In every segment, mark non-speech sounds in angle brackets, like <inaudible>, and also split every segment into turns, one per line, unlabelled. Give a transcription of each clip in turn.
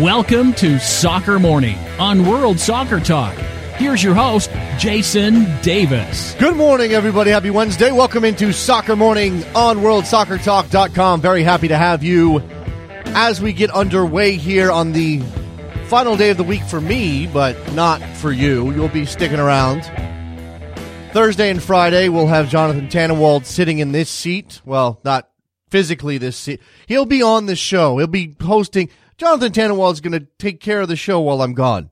Welcome to Soccer Morning on World Soccer Talk. Here's your host, Jason Davis.
Good morning, everybody. Happy Wednesday. Welcome into Soccer Morning on WorldSoccerTalk.com. Very happy to have you as we get underway here on the final day of the week for me, but not for you. You'll be sticking around. Thursday and Friday, we'll have Jonathan Tannenwald sitting in this seat. Well, not physically this seat. He'll be on the show. He'll be hosting. Jonathan Tannenwald is going to take care of the show while I'm gone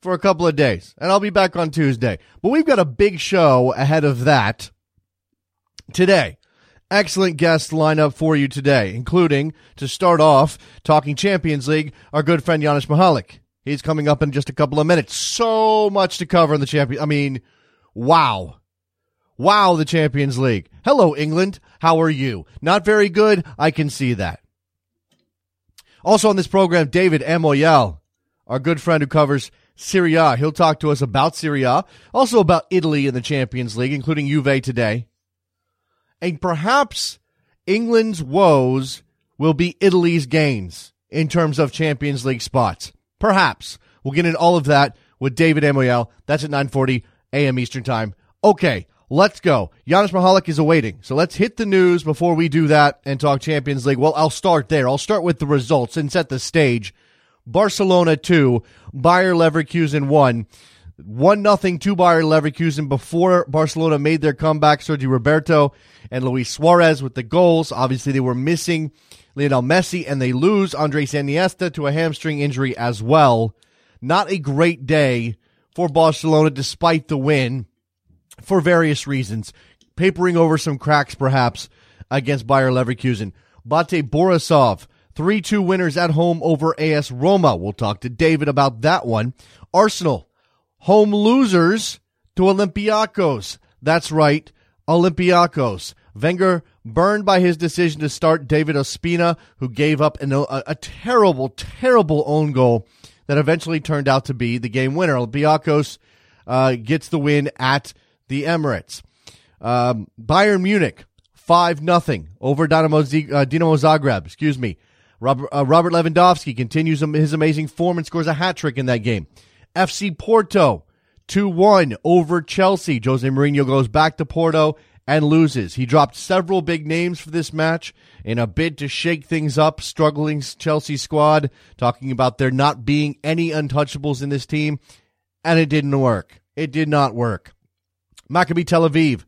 for a couple of days, and I'll be back on Tuesday. But we've got a big show ahead of that today. Excellent guest lineup for you today, including to start off talking Champions League, our good friend Janusz Michallik. He's coming up in just a couple of minutes. So much to cover in the champion. I mean, wow. Wow, the Champions League. Hello, England. How are you? Not very good. I can see that. Also on this program, David Amoyal, our good friend who covers Serie A. He'll talk to us about Serie A, also about Italy in the Champions League, including Juve today. And perhaps England's woes will be Italy's gains in terms of Champions League spots. Perhaps. We'll get into all of that with David Amoyal. That's at 940 a.m. Eastern Time. Okay, let's go. Janusz Michallik is awaiting. So let's hit the news before we do that and talk Champions League. Well, I'll start there. I'll start with the results and set the stage. Barcelona 2, Bayer Leverkusen 1. 1 nothing to Bayer Leverkusen before Barcelona made their comeback. Sergio Roberto and Luis Suarez with the goals. Obviously, they were missing Lionel Messi and they lose Andres Iniesta to a hamstring injury as well. Not a great day for Barcelona despite the win for various reasons. Papering over some cracks perhaps against Bayer Leverkusen. Bate Borisov 3 2 winners at home over AS Roma. We'll talk to David about that one. Arsenal, home losers to Olympiacos. That's right, Olympiacos. Wenger burned by his decision to start David Ospina, who gave up an, a, a terrible, terrible own goal that eventually turned out to be the game winner. Olympiacos uh, gets the win at the Emirates. Um, Bayern Munich, 5 nothing over Dynamo, Z- uh, Dinamo Zagreb. Excuse me. Robert, uh, Robert Lewandowski continues his amazing form and scores a hat trick in that game. FC Porto, 2 1 over Chelsea. Jose Mourinho goes back to Porto and loses. He dropped several big names for this match in a bid to shake things up, struggling Chelsea squad, talking about there not being any untouchables in this team, and it didn't work. It did not work. Maccabi Tel Aviv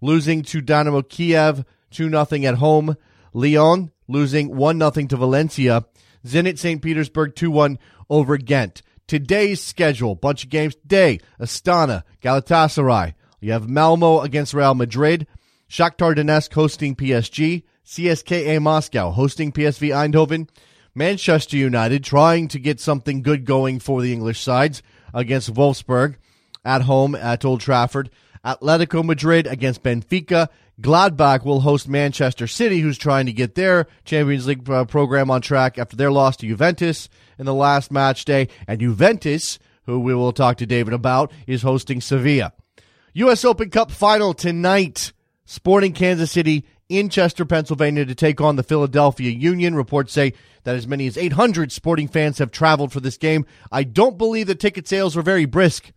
losing to Dynamo Kiev 2 0 at home. Lyon losing 1 0 to Valencia. Zenit St. Petersburg 2 1 over Ghent. Today's schedule, bunch of games today. Astana, Galatasaray. You have Malmo against Real Madrid. Shakhtar Donetsk hosting PSG. CSKA Moscow hosting PSV Eindhoven. Manchester United trying to get something good going for the English sides against Wolfsburg at home at Old Trafford. Atletico Madrid against Benfica. Gladbach will host Manchester City, who's trying to get their Champions League uh, program on track after their loss to Juventus in the last match day. And Juventus, who we will talk to David about, is hosting Sevilla. U.S. Open Cup final tonight. Sporting Kansas City in Chester, Pennsylvania to take on the Philadelphia Union. Reports say that as many as 800 sporting fans have traveled for this game. I don't believe the ticket sales were very brisk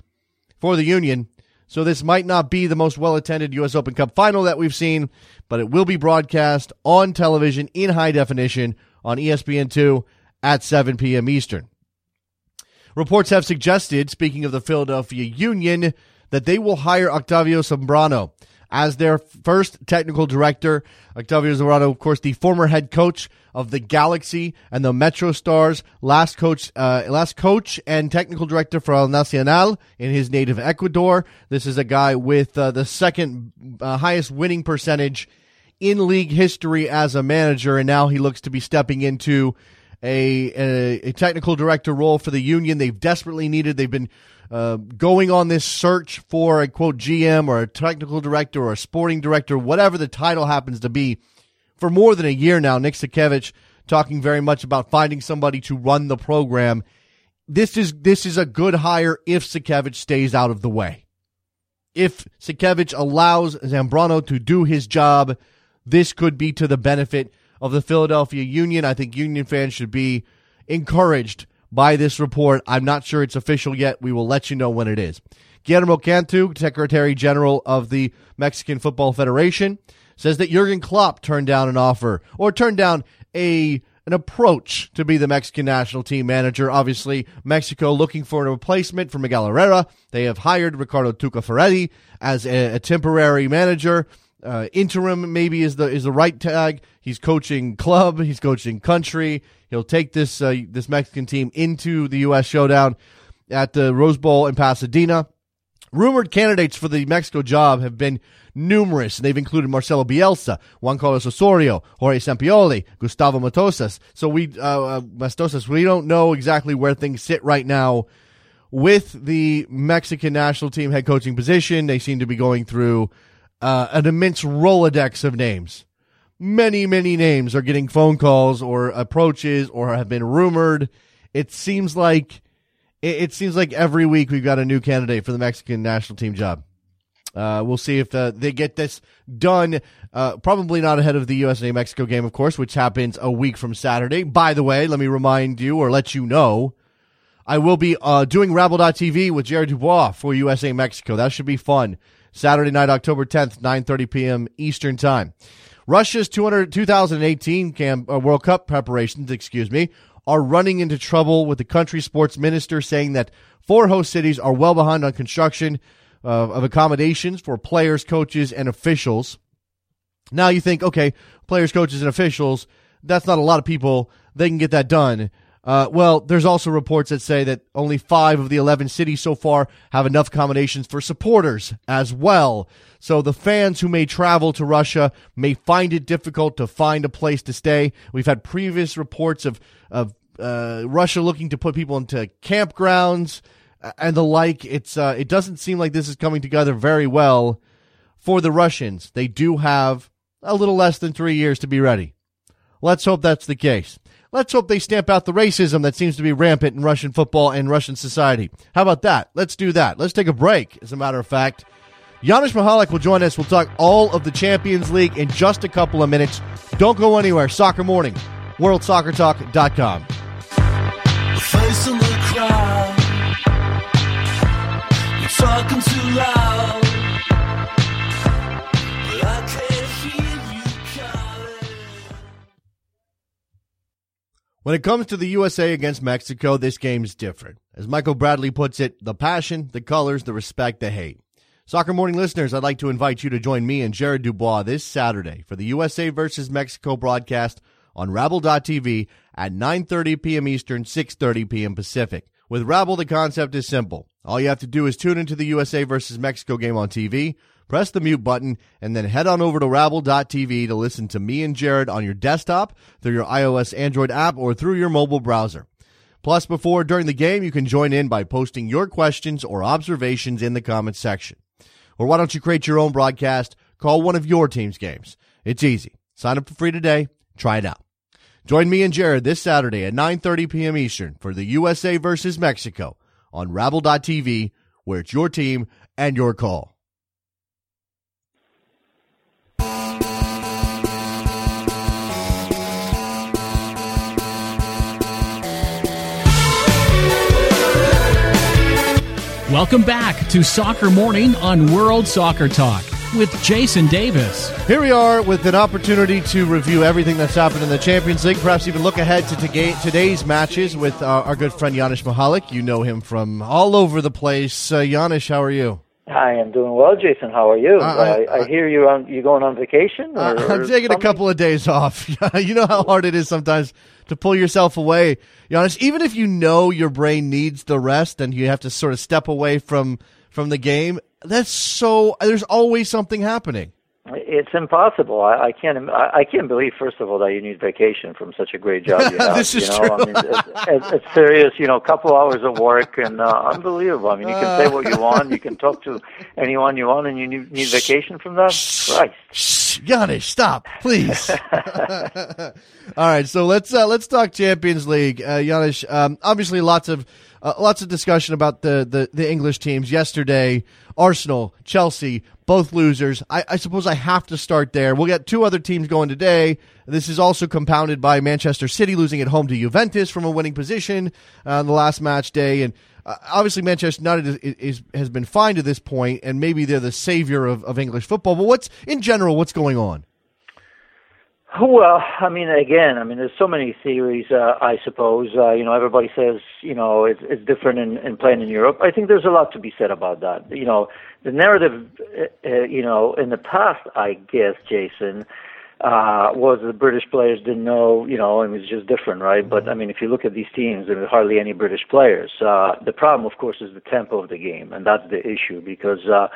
for the Union. So this might not be the most well attended U.S. Open Cup final that we've seen, but it will be broadcast on television in high definition on ESPN2 at 7 p.m. Eastern. Reports have suggested, speaking of the Philadelphia Union, that they will hire Octavio Zambrano as their first technical director. Octavio Zambrano, of course, the former head coach of the Galaxy and the Metro Stars, last coach, uh, last coach and technical director for El Nacional in his native Ecuador. This is a guy with uh, the second uh, highest winning percentage in league history as a manager, and now he looks to be stepping into a, a, a technical director role for the Union. They've desperately needed. They've been uh, going on this search for a quote GM or a technical director or a sporting director, whatever the title happens to be, for more than a year now. Nick Sakiewicz talking very much about finding somebody to run the program. This is this is a good hire if Sakiewicz stays out of the way. If Sakiewicz allows Zambrano to do his job, this could be to the benefit of the Philadelphia Union. I think Union fans should be encouraged by this report. I'm not sure it's official yet. We will let you know when it is. Guillermo Cantu, Secretary General of the Mexican Football Federation, says that Jurgen Klopp turned down an offer or turned down a an approach to be the Mexican national team manager. Obviously, Mexico looking for a replacement for Miguel Herrera. They have hired Ricardo Tuca Ferretti as a, a temporary manager. Uh, interim maybe is the is the right tag. He's coaching club. He's coaching country. He'll take this uh, this Mexican team into the U.S. showdown at the Rose Bowl in Pasadena. Rumored candidates for the Mexico job have been numerous, and they've included Marcelo Bielsa, Juan Carlos Osorio, Jorge Sampaoli, Gustavo Matosas. So we, uh, uh, Matosas, we don't know exactly where things sit right now with the Mexican national team head coaching position. They seem to be going through uh, an immense Rolodex of names. Many, many names are getting phone calls or approaches or have been rumored. It seems like it, it seems like every week we've got a new candidate for the Mexican national team job. Uh, we'll see if uh, they get this done. Uh, probably not ahead of the USA Mexico game, of course, which happens a week from Saturday. By the way, let me remind you or let you know, I will be uh, doing Rabble.tv with Jared Dubois for USA Mexico. That should be fun. Saturday night, October 10th, 9.30 p.m. Eastern Time. Russia's 200, 2018 Cam, uh, World Cup preparations, excuse me, are running into trouble with the country's sports minister saying that four host cities are well behind on construction uh, of accommodations for players, coaches, and officials. Now you think, okay, players, coaches, and officials, that's not a lot of people. They can get that done. Uh, well, there's also reports that say that only five of the 11 cities so far have enough accommodations for supporters as well. So the fans who may travel to Russia may find it difficult to find a place to stay. We've had previous reports of, of uh, Russia looking to put people into campgrounds and the like. It's uh, it doesn't seem like this is coming together very well for the Russians. They do have a little less than three years to be ready. Let's hope that's the case. Let's hope they stamp out the racism that seems to be rampant in Russian football and Russian society. How about that? Let's do that. Let's take a break, as a matter of fact. Janusz Michallik will join us. We'll talk all of the Champions League in just a couple of minutes. Don't go anywhere. Soccer Morning, WorldSoccerTalk.com. Facing the crowd, you're talking too loud. When it comes to the USA against Mexico, this game's different. As Michael Bradley puts it, the passion, the colors, the respect, the hate. Soccer Morning listeners, I'd like to invite you to join me and Jared Dubois this Saturday for the USA versus Mexico broadcast on Rabble.tv at 9.30 p.m. Eastern, 6.30 p.m. Pacific. With Rabble, the concept is simple. All you have to do is tune into the USA versus Mexico game on TV – press the mute button, and then head on over to rabble.tv to listen to me and Jared on your desktop, through your iOS Android app, or through your mobile browser. Plus, before during the game, you can join in by posting your questions or observations in the comments section. Or why don't you create your own broadcast? Call one of your team's games. It's easy. Sign up for free today. Try it out. Join me and Jared this Saturday at 9:30 p.m. Eastern for the USA versus Mexico on rabble.tv where it's your team and your call.
Welcome back to Soccer Morning on World Soccer Talk with Jason Davis.
Here we are with an opportunity to review everything that's happened in the Champions League, perhaps even look ahead to today's matches with our, our good friend Janusz Michallik. You know him from all over the place. Uh, Janusz, how are you?
Hi, I'm doing well, Jason. How are you? Uh, I, I, I, hear you on you going on vacation. Or,
uh, I'm taking a couple of days off. <laughs> you know how hard it is sometimes to pull yourself away. Janusz, even if you know your brain needs the rest and you have to sort of step away from from the game, that's so. There's always something happening.
It's impossible. I, I can't. I, I can't believe, first of all, that you need vacation from such a great job you <laughs> have.
this
is
you
know?
true.
I mean, it's, it's, serious. You know, a couple hours of work and uh, unbelievable. I mean, you can say what you want. You can talk to anyone you want, and you need, need vacation from that. Christ.
Shh, stop, please. <laughs> all right, so let's uh, let's talk Champions League. Uh, um, obviously, lots of uh, lots of discussion about the, the, the English teams yesterday. Arsenal, Chelsea, both losers. I, I, suppose I have to start there. We'll get two other teams going today. This is also compounded by Manchester City losing at home to Juventus from a winning position on the last match day. And uh, obviously, Manchester United is, is, has been fine to this point, and maybe they're the savior of, of English football. But what's in general, what's going on?
Well, I mean, again, I mean, there's so many theories. Uh, I suppose uh, you know everybody says you know it's, it's different in, in playing in Europe. I think there's a lot to be said about that. You know, the narrative, uh, uh you know, in the past, I guess, Jason, uh, was the British players didn't know, you know, it was just different, right? But I mean, if you look at these teams, there are hardly any British players. Uh, the problem, of course, is the tempo of the game, and that's the issue because, uh,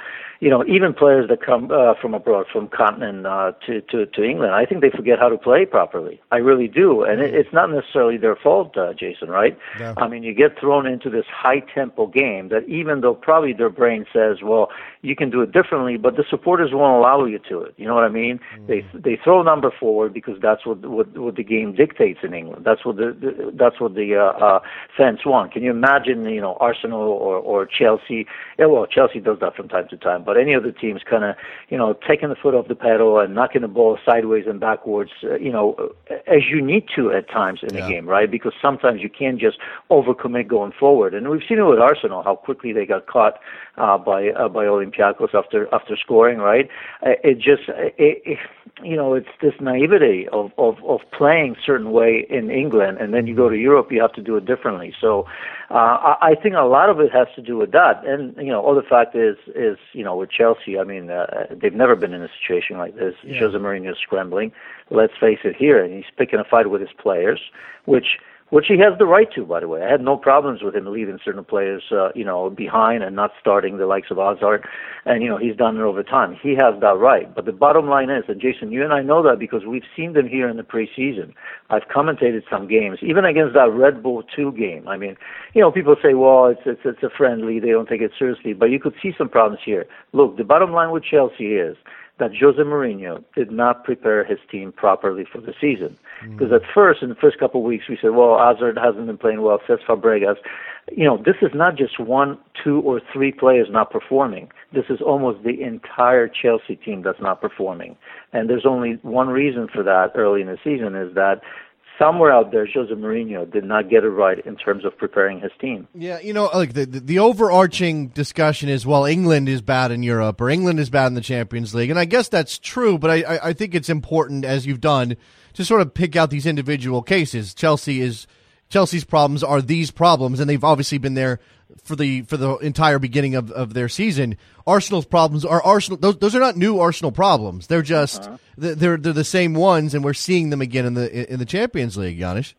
you know, even players that come uh, from abroad, from continent uh, to, to to England, I think they forget how to play properly. I really do, and it, it's not necessarily their fault, uh, Jason. Right?
No.
I mean, you get thrown into this high tempo game that even though probably their brain says, well, you can do it differently, but the supporters won't allow you to it. You know what I mean? Mm. They they throw number forward because that's what what, what the game dictates in England. That's what the, the that's what the uh, uh, fans want. Can you imagine? You know, Arsenal or or Chelsea. Yeah, well, Chelsea does that from time to time, but any of the teams kind of you know taking the foot off the pedal and knocking the ball sideways and backwards. Uh, you know, as you need to at times in
yeah.
the game, right? Because sometimes you can't just overcommit going forward. And we've seen it with Arsenal how quickly they got caught uh, by uh, by Olympiacos after after scoring, right? Uh, it just it, it, you know it's this naivety of, of of playing certain way in England, and then you go to Europe, you have to do it differently. So uh, I, I think a lot of it has to do with that. And you know, other fact is is you know with Chelsea, I mean uh, they've never been in a situation like this.
Yeah.
Jose Mourinho is scrambling. Let's face it here, and he's picking a fight with his players, which which he has the right to, by the way. I had no problems with him leaving certain players, uh, you know, behind and not starting the likes of Hazard, and you know he's done it over time. He has that right. But the bottom line is, and Jason, you and I know that because we've seen them here in the preseason. I've commentated some games, even against that Red Bull Two game. I mean, you know, people say, well, it's it's it's a friendly, they don't take it seriously, but you could see some problems here. Look, the bottom line with Chelsea is that Jose Mourinho did not prepare his team properly for the season. Because mm. at first, in the first couple of weeks, we said, well, Hazard hasn't been playing well, Cesc Fabregas. You know, this is not just one, two, or three players not performing. This is almost the entire Chelsea team that's not performing. And there's only one reason for that early in the season is that somewhere out there, Jose Mourinho did not get it right in terms of preparing his team.
Yeah, you know, like the, the, the overarching discussion is, well, England is bad in Europe or England is bad in the Champions League, and I guess that's true. But I, I, I think it's important, as you've done, to sort of pick out these individual cases. Chelsea is Chelsea's problems are these problems, and they've obviously been there for the for the entire beginning of, of their season. Arsenal's problems are Arsenal; those, those are not new Arsenal problems. They're just uh-huh. they're they're the same ones, and we're seeing them again in the in the Champions League. Janusz.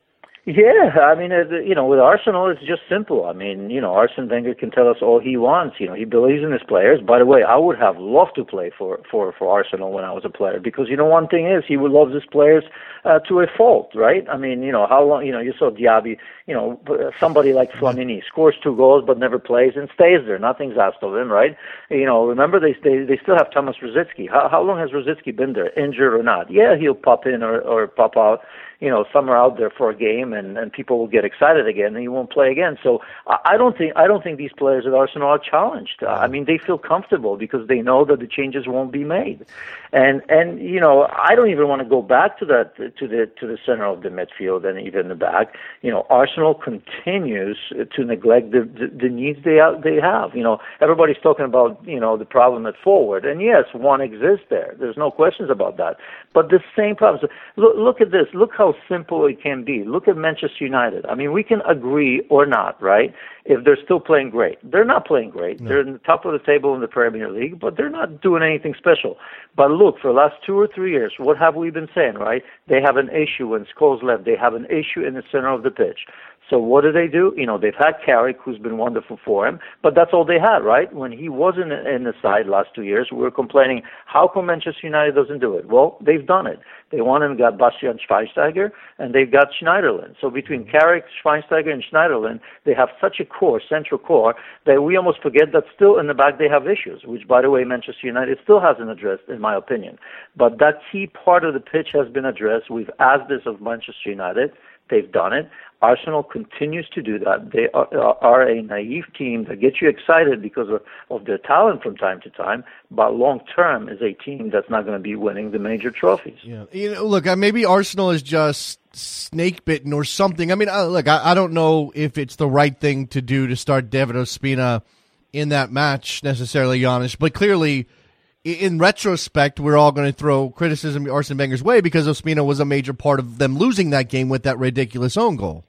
Yeah, I mean, uh, you know, with Arsenal, it's just simple. I mean, you know, Arsene Wenger can tell us all he wants. You know, he believes in his players. By the way, I would have loved to play for for for Arsenal when I was a player because you know one thing is he would love his players uh, to a fault, right? I mean, you know, how long? You know, you saw Diaby. You know, somebody like Flamini scores two goals but never plays and stays there. Nothing's asked of him, right? You know, remember they they they still have Thomas Rosicky. How how long has Rosicky been there, injured or not? Yeah, he'll pop in or or pop out you know some are out there for a game and and people will get excited again and you won't play again. So I, don't think I don't think these players at Arsenal are challenged. Uh, I mean they feel comfortable because they know that the changes won't be made, and and you know I don't even want to go back to that to the to the center of the midfield and even the back. You know Arsenal continues to neglect the the, the needs they have, they have. You know everybody's talking about you know the problem at forward, and yes one exists there. There's no questions about that. But the same problems. Look, look at this. Look how simple it can be. Look at Manchester United. I mean, we can agree or not, right? If they're still playing great, they're not playing great. No. They're in the top of the table in the Premier League, but they're not doing anything special. But look, for the last two or three years, what have we been saying, right? They have an issue when Scholes left. They have an issue in the center of the pitch. So what do they do? You know, they've had Carrick, who's been wonderful for him, but that's all they had, right? When he wasn't in the side last two years, we were complaining, how come Manchester United doesn't do it? Well, they've done it. They won and got Bastian Schweinsteiger, and they've got Schneiderlin. So between Carrick, Schweinsteiger, and Schneiderlin, they have such a core, central core, that we almost forget that still in the back they have issues, which, by the way, Manchester United still hasn't addressed, in my opinion. But that key part of the pitch has been addressed. We've asked this of Manchester United. They've done it. Arsenal continues to do that. They are, are, a naive team that gets you excited because of, of their talent from time to time, but long term is a team that's not going to be winning the major trophies.
Yeah, you know, look, maybe Arsenal is just snake bitten or something. I mean, uh, look, I, I don't know if it's the right thing to do to start David Ospina in that match necessarily, Janusz, but clearly in retrospect, we're all going to throw criticism Arsene Wenger's way because Ospina was a major part of them losing that game with that ridiculous own goal.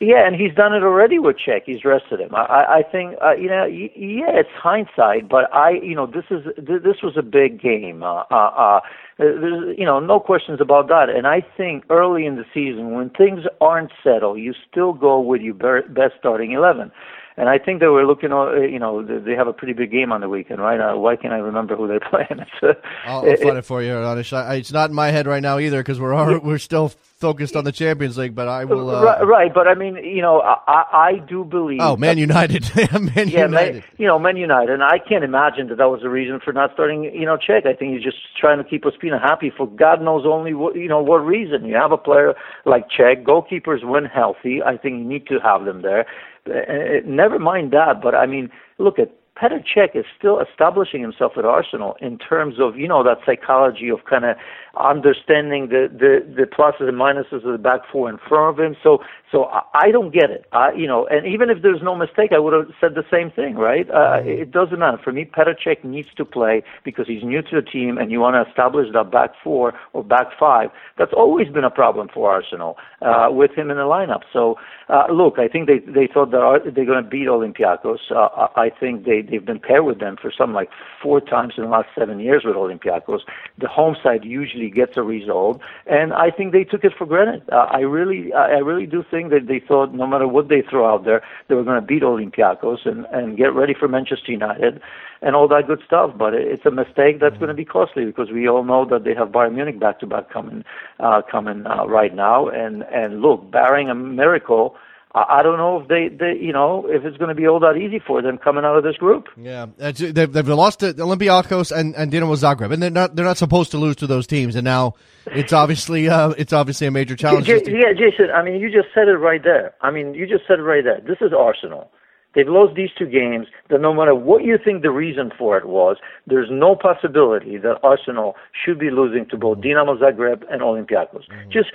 Yeah, and he's done it already with Cech. He's rested him. I, I think, uh, you know, yeah, it's hindsight, but I, you know, this is this was a big game. Uh, uh, uh, there's, you know, no questions about that. And I think early in the season, when things aren't settled, you still go with your best starting eleven. And I think they were looking, uh, you know, they have a pretty big game on the weekend, right? Uh, why can't I remember who they're <laughs> playing? <laughs> It's, uh,
I'll, I'll find it for you, Anish. It's not in my head right now either because we're we're still focused on the Champions League. But I will. Uh,
right, right, but I mean, you know, I, I do believe.
Oh, Man United, <laughs> Man
yeah,
United.
Man, you know, Man United, and I can't imagine that that was the reason for not starting. You know, Cech. I think he's just trying to keep Ospina happy for God knows only what you know what reason. You have a player like Cech, goalkeepers when healthy. I think you need to have them there. Uh, never mind that, but I mean, look at Petr Cech is still establishing himself at Arsenal in terms of you know that psychology of kind of understanding the, the the pluses and minuses of the back four in front of him. So so I, I don't get it. I, you know, and even if there's no mistake, I would have said the same thing, right? Uh, mm-hmm. it doesn't matter for me. Petr Cech needs to play because he's new to the team, and you want to establish that back four or back five. That's always been a problem for Arsenal uh, with him in the lineup. So uh, look, I think they they thought that they're going to beat Olympiacos. Uh, I think they they've been paired with them for some like four times in the last seven years with Olympiacos. The home side usually gets a result, and I think they took it for granted. Uh, I really I really do think that they thought no matter what they throw out there, they were going to beat Olympiacos and and get ready for Manchester United and all that good stuff. But it's a mistake that's going to be costly because we all know that they have Bayern Munich back to back coming uh, coming uh, right now, and and look, barring a miracle I don't know if they, they, you know, if it's going to be all that easy for them coming out of this group.
Yeah, they've, they've lost to Olympiacos and, and Dinamo Zagreb, and they're not they're not supposed to lose to those teams. And now it's obviously uh, it's obviously a major challenge.
J- yeah, Jason. I mean, you just said it right there. I mean, you just said it right there. This is Arsenal. They've lost these two games that no matter what you think the reason for it was, there's no possibility that Arsenal should be losing to both Dinamo Zagreb and Olympiacos. Mm-hmm. Just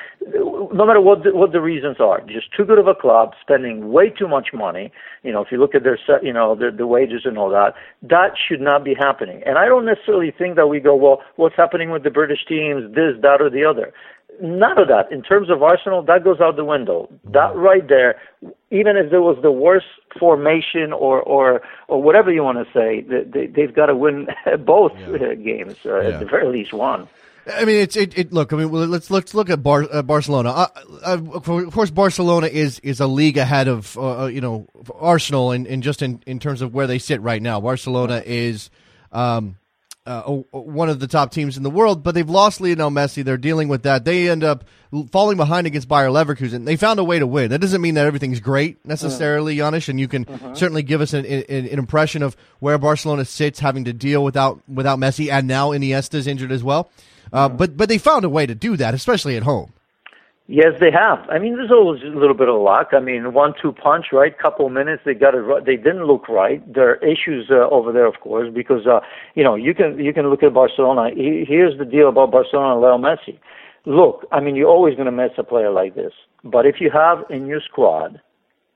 no matter what the, what the reasons are, just too good of a club, spending way too much money. You know, if you look at their you know the, the wages and all that, that should not be happening. And I don't necessarily think that we go, well, what's happening with the British teams, this, that, or the other none of that in terms of Arsenal that goes out the window. That right there, even if there was the worst formation or or or whatever you want to say, they, they've got to win <laughs> both yeah. games uh, yeah. at the very least one.
I mean, it's it, it. Look, I mean, let's let's look at Bar, uh, Barcelona. Uh, uh, of course, Barcelona is is a league ahead of uh, uh, you know Arsenal, and in, in just in, in terms of where they sit right now. Barcelona is um, uh, one of the top teams in the world, but they've lost Lionel Messi. They're dealing with that. They end up falling behind against Bayer Leverkusen. They found a way to win. That doesn't mean that everything's great necessarily, uh-huh. and you can uh-huh. certainly give us an, an, an, impression of where Barcelona sits, having to deal without without Messi, and now Iniesta's injured as well. Uh, uh-huh. But but they found a way to do that, especially at home.
Yes, they have. I mean, there's always a little bit of luck. I mean, one-two punch, right? Couple minutes, they got it. Right. They didn't look right. There are issues uh, over there, of course, because uh, you know you can you can look at Barcelona. Here's the deal about Barcelona and Leo Messi. Look, I mean, you're always going to miss a player like this. But if you have in your squad,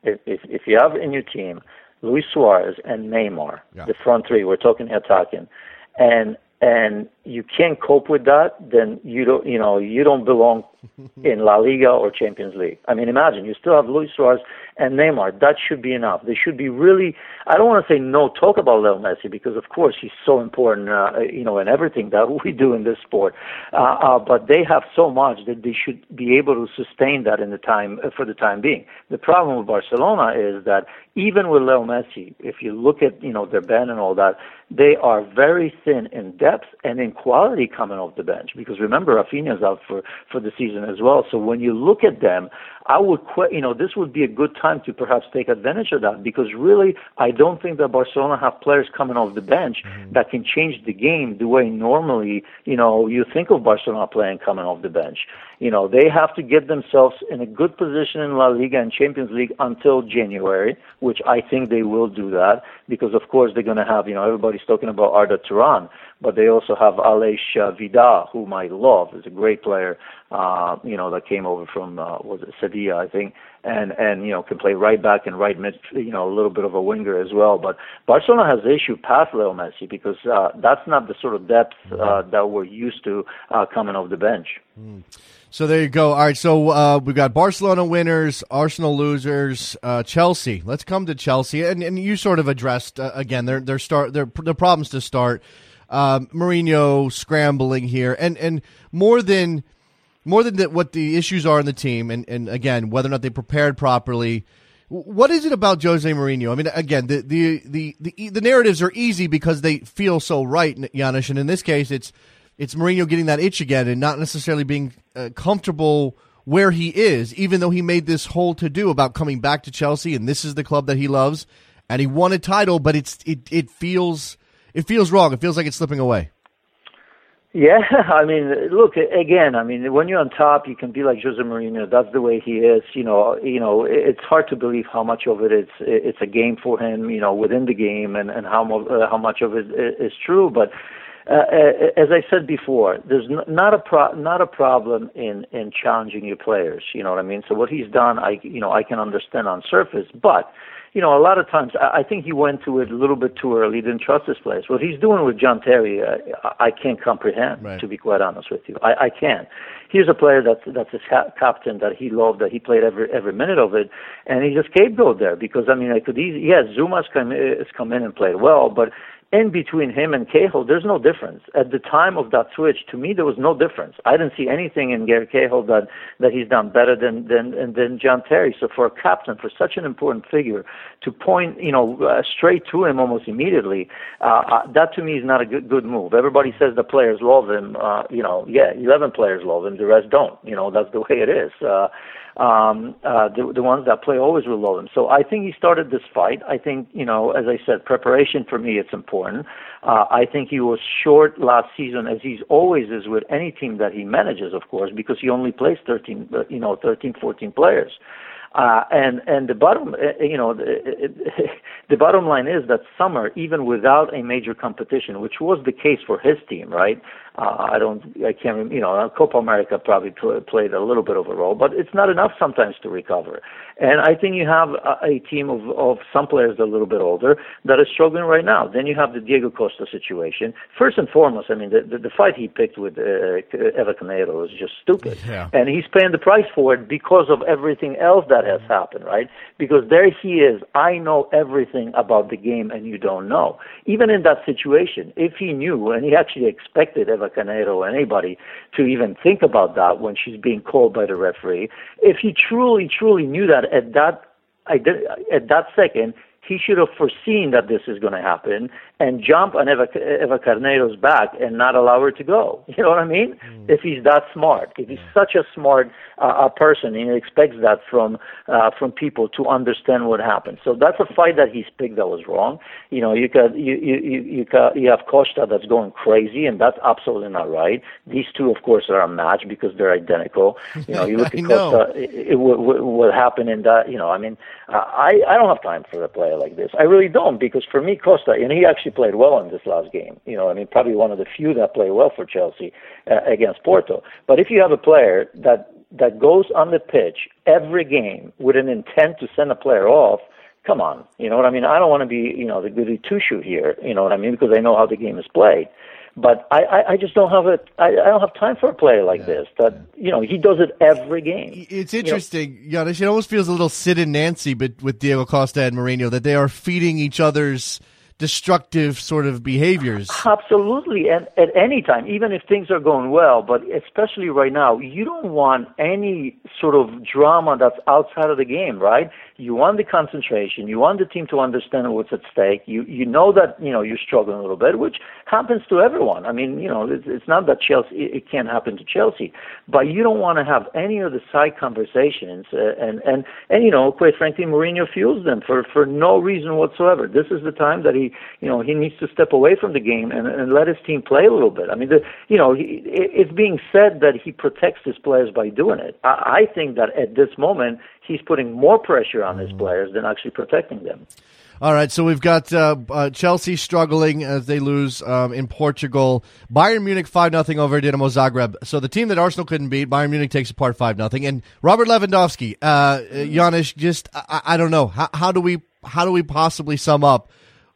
if if, if you have in your team Luis Suarez and Neymar, yeah. the front three, we're talking attacking, and and you can't cope with that, then you don't, you know, you don't belong <laughs> in La Liga or Champions League. I mean, imagine you still have Luis Suarez and Neymar. That should be enough. They should be really. I don't want to say no talk about Leo Messi because, of course, he's so important, uh, you know, in everything that <laughs> we do in this sport. Uh, uh, but they have so much that they should be able to sustain that in the time uh, for the time being. The problem with Barcelona is that even with Leo Messi, if you look at you know their band and all that, they are very thin in depth and in quality coming off the bench. Because remember, Rafinha's out for for the season as well. So when you look at them, I would, quit. you know, this would be a good time to perhaps take advantage of that because really, I don't think that Barcelona have players coming off the bench mm-hmm. that can change the game the way normally, you know, you think of Barcelona playing coming off the bench. You know, they have to get themselves in a good position in La Liga and Champions League until January, which I think they will do that because, of course, they're going to have, you know, everybody's talking about Arda Turan, but they also have Aleix Vidal, whom I love, is a great player uh, you know, that came over from uh, was it Sevilla, I think, and and you know can play right back and right mid, you know, a little bit of a winger as well. But Barcelona has issue past Leo Messi because uh, that's not the sort of depth uh, that we're used to uh, coming off the bench.
Mm. So there you go. All right, so uh, we've got Barcelona winners, Arsenal losers, uh, Chelsea. Let's come to Chelsea, and, and you sort of addressed uh, again their their start their their problems to start. Uh, Mourinho scrambling here, and and more than more than the, what the issues are in the team, and, and again, whether or not they prepared properly. What is it about Jose Mourinho? I mean, again, the the the the, the narratives are easy because they feel so right, Janusz, and in this case, it's it's Mourinho getting that itch again and not necessarily being uh, comfortable where he is, even though he made this whole to do about coming back to Chelsea and this is the club that he loves, and he won a title, but it's it it feels it feels wrong. It feels like it's slipping away.
Yeah, <laughs> I mean, look again. I mean, when you're on top, you can be like Jose Mourinho. That's the way he is. You know, you know, it's hard to believe how much of it it's it's a game for him. You know, within the game, and and how uh, how much of it is true. But Uh, uh, as I said before, there's not a pro- not a problem in in challenging your players. You know what I mean? So what he's done, I you know, I can understand on surface, but you know, a lot of times I think he went to it a little bit too early, He didn't trust his players. What he's doing with John Terry, uh, I can't comprehend, right. to be quite honest with you. I, I can't. He's a player that's that's his ha- captain that he loved, that he played every every minute of it, and he just scapegoat there because I mean, I could easily, yes, Zouma's come uh, has come in and played well, but in between him and Cahill, there's no difference. At the time of that switch, to me, there was no difference. I didn't see anything in Gary Cahill that, that he's done better than, than, than John Terry. So for a captain, for such an important figure, to point, you know, uh, straight to him almost immediately, uh, uh, that to me is not a good, good move. Everybody says the players love him. Uh, you know, yeah, 11 players love him. The rest don't. You know, that's the way it is. Uh, um, uh, the, the ones that play always will love him. So I think he started this fight. I think, you know, as I said, preparation for me, it's important. Uh, I think he was short last season, as he's always is with any team that he manages, of course, because he only plays 13, uh, you know, 13, 14 players. Uh, and and the bottom, uh, you know, the, <laughs> the bottom line is that summer, even without a major competition, which was the case for his team, right? Uh, I don't, I can't, you know, Copa America probably pl- played a little bit of a role, but it's not enough sometimes to recover. And I think you have a, a team of, of some players that are a little bit older that are struggling right now. Then you have the Diego Costa situation. First and foremost, I mean, the, the, the fight he picked with uh, Eva Carneiro is just stupid. Yeah. And he's paying the price for it because of everything else that has happened, right? Because there he is. I know everything about the game and you don't know. Even in that situation, if he knew and he actually expected Eva Carneiro or anybody to even think about that when she's being called by the referee. If he truly, truly knew that at that, I did, at that second, he should have foreseen that this is going to happen and jump on Eva, Eva Carneiro's back and not allow her to go. <laughs> You know what I mean? Mm. If he's that smart, if he's such a smart uh, person, and he expects that from uh, from people to understand what happened. So that's a fight that he's picked that was wrong. You know, you got you you you you, got, you have Costa that's going crazy, and that's absolutely not right. These two, of course, are a match because they're identical. <laughs> You know, you look at Costa, it, it, what, what happened in that. You know, I mean, I I don't have time for the player like this. I really don't because for me, Costa, and he actually played well in this last game. You know, I mean, probably one of the few that played well for Chelsea uh, against Porto. But if you have a player that that goes on the pitch every game with an intent to send a player off, come on, you know what I mean? I don't want to be, you know, the goody two shoe here, you know what I mean? Because I know how the game is played. But I, I, I just don't have it. I, I don't have time for a player like yeah. this. That you know, he does it every game.
It's interesting, you know? Janusz. It almost feels a little Sid and Nancy, but with Diego Costa and Mourinho, that they are feeding each other's destructive sort of behaviors.
Absolutely, and at any time, even if things are going well, but especially right now, you don't want any sort of drama that's outside of the game, right? You want the concentration. You want the team to understand what's at stake. You you know that you know you're struggling a little bit, which happens to everyone. I mean, you know, it's, it's not that Chelsea it can't happen to Chelsea, but you don't want to have any of the side conversations. Uh, and and and you know, quite frankly, Mourinho fuels them for for no reason whatsoever. This is the time that he you know he needs to step away from the game and, and let his team play a little bit. I mean, the, you know, he, it's being said that he protects his players by doing it. I, I think that at this moment he's putting more pressure on his mm. players than actually protecting them.
All right, so we've got uh, uh, Chelsea struggling as they lose um, in Portugal. Bayern Munich five nothing over Dinamo Zagreb. So the team that Arsenal couldn't beat, Bayern Munich takes apart five nothing. And Robert Lewandowski, uh, Janusz, just I, I don't know how, how do we how do we possibly sum up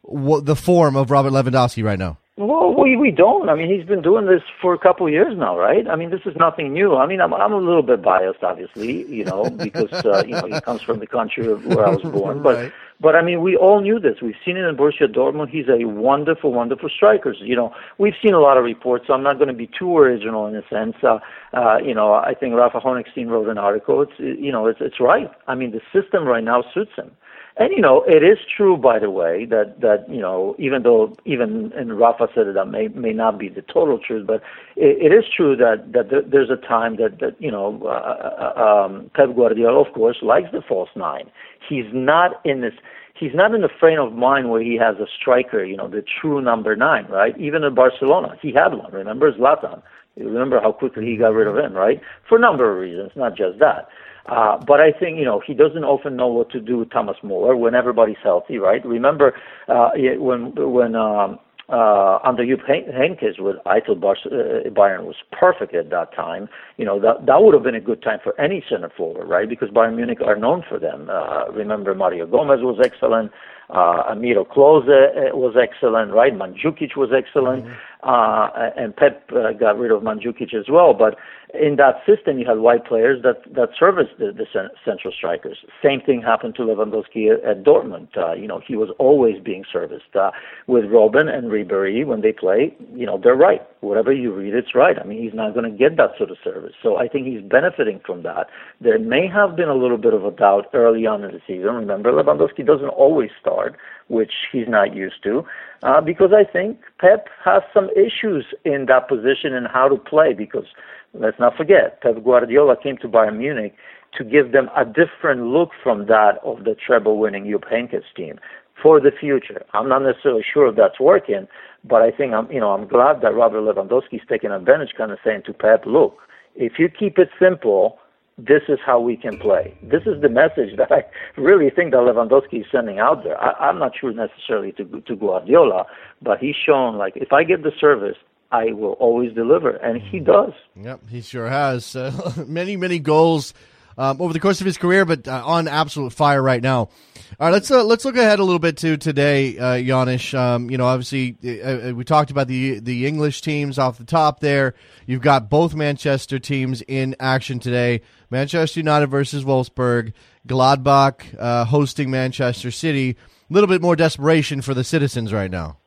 the form of Robert Lewandowski right now?
Well, we we don't. I mean, he's been doing this for a couple of years now, right? I mean, this is nothing new. I mean, I'm I'm a little bit biased, obviously, you know, <laughs> because uh, you know he comes from the country where I was <laughs> born. But right. but I mean, we all knew this. We've seen it in Borussia Dortmund. He's a wonderful, wonderful striker. You know, we've seen a lot of reports. So I'm not going to be too original in a sense. Uh, uh, you know, I think Rafa Honigstein wrote an article. It's you know, it's it's right. I mean, the system right now suits him. And you know, it is true, by the way, that that you know, even though even and Rafa said it that may may not be the total truth, but it, it is true that that there's a time that that you know, uh, uh, um, Pep Guardiola, of course, likes the false nine. He's not in this. He's not in the frame of mind where he has a striker, you know, the true number nine, right? Even in Barcelona, he had one. Remember Zlatan? You remember how quickly he got rid of him, right? For a number of reasons, not just that. Uh, but I think, you know, he doesn't often know what to do with Thomas Muller when everybody's healthy, right? Remember uh, when when um, uh, under Jupp Heynckes, with Bar- uh, Bayern was perfect at that time. You know that that would have been a good time for any center forward, right? Because Bayern Munich are known for them. Uh, remember Mario Gomez was excellent. Uh, Amiro Klose uh, was excellent, right? Mandzukic was excellent, mm-hmm. Uh, and Pep uh, got rid of Mandzukic as well. But in that system, you had white players that that serviced the, the central strikers. Same thing happened to Lewandowski at Dortmund. Uh, you know, he was always being serviced uh, with Robben and Ribery when they play. You know, they're right. Whatever you read, it's right. I mean, he's not going to get that sort of service. So I think he's benefiting from that. There may have been a little bit of a doubt early on in the season. Remember, Lewandowski doesn't always start, which he's not used to, uh, because I think Pep has some issues in that position and how to play because let's not forget, Pep Guardiola came to Bayern Munich to give them a different look from that of the treble-winning Jupp Heynckes team for the future. I'm not necessarily sure if that's working, but I think I'm, you know, I'm glad that Robert Lewandowski is taking advantage, kind of saying to Pep, look, if you keep it simple, this is how we can play. This is the message that I really think that Lewandowski is sending out there. I, I'm not sure necessarily to to Guardiola, but he's shown like if I get the service, I will always deliver, and he does.
Yep, he sure has <laughs> uh, many many goals um, over the course of his career, but uh, on absolute fire right now. All right, let's uh, let's look ahead a little bit to today, uh, Janusz. Um, you know, obviously uh, uh, we talked about the the English teams off the top. There, you've got both Manchester teams in action today. Manchester United versus Wolfsburg, Gladbach uh, hosting Manchester City. A little bit more desperation for the citizens right now.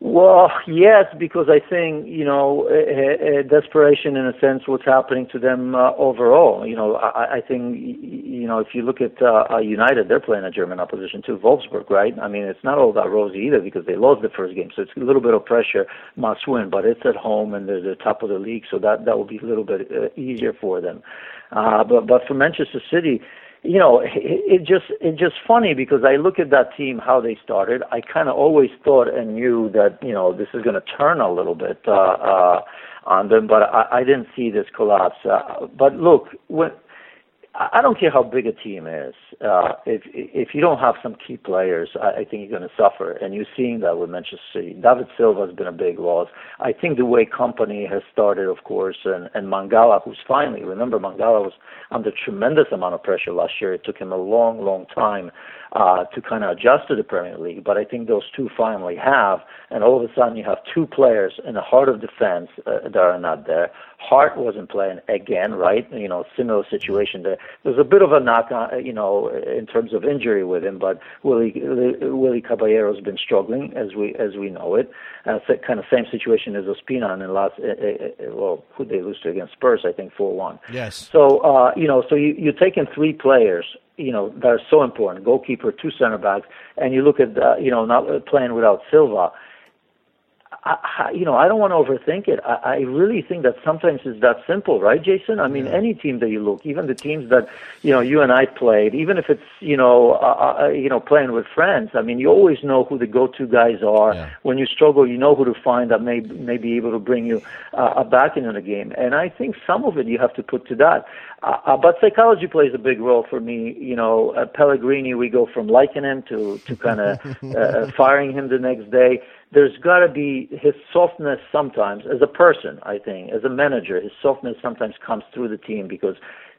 Well, yes, because I think you know a, a desperation in a sense what's happening to them uh, overall. You know, I, I think you know if you look at uh, United, they're playing a German opposition too, Wolfsburg, right? I mean, it's not all that rosy either because they lost the first game, so it's a little bit of pressure, must win, but it's at home and they're the top of the league, so that that will be a little bit uh, easier for them. Uh, but but for Manchester City you know, it, <laughs> it just it's just funny because I look at that team how they started. I kind of always thought and knew that you know this is going to turn a little bit uh, uh, on them, but I, I didn't see this collapse. Uh, but look, when I don't care how big a team is. Uh, if if you don't have some key players, I, I think you're going to suffer. And you're seeing that with Manchester City. David Silva has been a big loss. I think the way Kompany has started, of course, and and Mangala, who's finally remember Mangala was under tremendous amount of pressure last year. It took him a long, long time uh, to kind of adjust to the Premier League. But I think those two finally have, and all of a sudden you have two players in the heart of defense uh, that are not there. Hart wasn't playing again, right? You know, similar situation there. There's a bit of a knock on, you know, in terms of injury with him, but Willy Willy Caballero's been struggling as we as we know it. Uh, kind of same situation as Ospina in last. Uh, uh, well, who they lose to against Spurs? I think four one.
Yes.
So uh, you know, so you you're taking three players you know that are so important: goalkeeper, two center backs, and you look at uh, you know not playing without Silva. I, you know, I don't want to overthink it. I, I really think that sometimes it's that simple, right, Jason? I mean, yeah. any team that you look, even the teams that you know you and I played, even if it's you know, uh, uh, you know, playing with friends. I mean, you always know who the go-to guys are. Yeah. When you struggle, you know who to find that may may be able to bring you uh, back into the game. And I think some of it you have to put to that. Uh, uh, but psychology plays a big role for me. You know, uh, Pellegrini, we go from liking him to to kind of <laughs> uh, firing him the next day there's got to be his softness sometimes as a person, I think, as a manager, his softness sometimes comes through the team because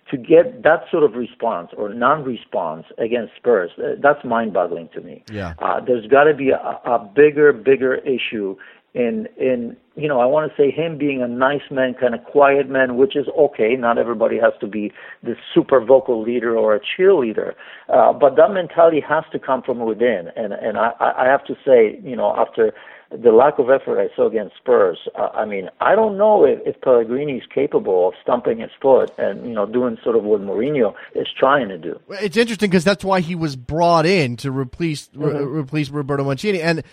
to get that sort of response or non-response against Spurs, that's mind-boggling to me.
Yeah. Uh,
there's got to be a, a bigger, bigger issue in in you know I want to say him being a nice man, kind of quiet man, which is okay. Not everybody has to be the super vocal leader or a cheerleader, uh, but that mentality has to come from within. And and I I have to say you know after the lack of effort I saw against Spurs, uh, I mean I don't know if, if Pellegrini is capable of stumping his foot and you know doing sort of what Mourinho is trying to do.
It's interesting because that's why he was brought in to replace mm-hmm. re- replace Roberto Mancini and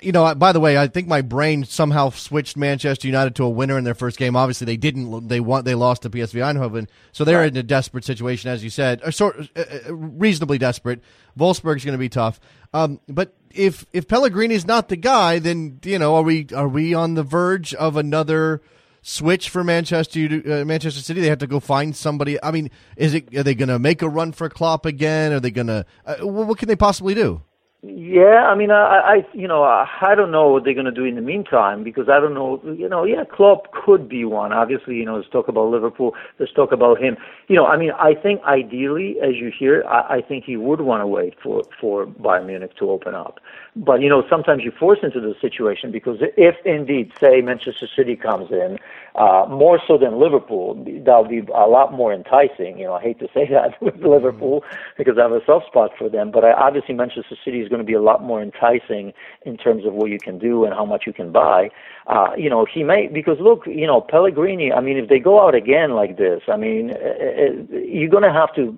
you know, by the way, I think my brain somehow switched Manchester United to a winner in their first game. Obviously, they didn't. They won. They lost to PSV Eindhoven, so they're right. in a desperate situation, as you said, or sort uh, uh, reasonably desperate. Wolfsburg's going to be tough. Um, but if if Pellegrini's not the guy, then you know, are we are we on the verge of another? switch for Manchester uh, Manchester City? They have to go find somebody. I mean, is it are they going to make a run for Klopp again? Are they going to? Uh, what can they possibly do?
Yeah, I mean, I, I you know, I don't know what they're going to do in the meantime because I don't know, you know, yeah, Klopp could be one. Obviously, you know, let's talk about Liverpool. Let's talk about him. You know, I mean, I think ideally, as you hear, I, I think he would want to wait for for Bayern Munich to open up. But you know, sometimes you force into the situation because if indeed, say, Manchester City comes in, uh, more so than Liverpool, that'll be a lot more enticing. You know, I hate to say <laughs> that with Liverpool because I have a soft spot for them, but I, obviously Manchester City is going to be a lot more enticing in terms of what you can do and how much you can buy. Uh, you know, he may because look, you know, Pellegrini. I mean, if they go out again like this, I mean, it, uh, it, uh, you're going to have to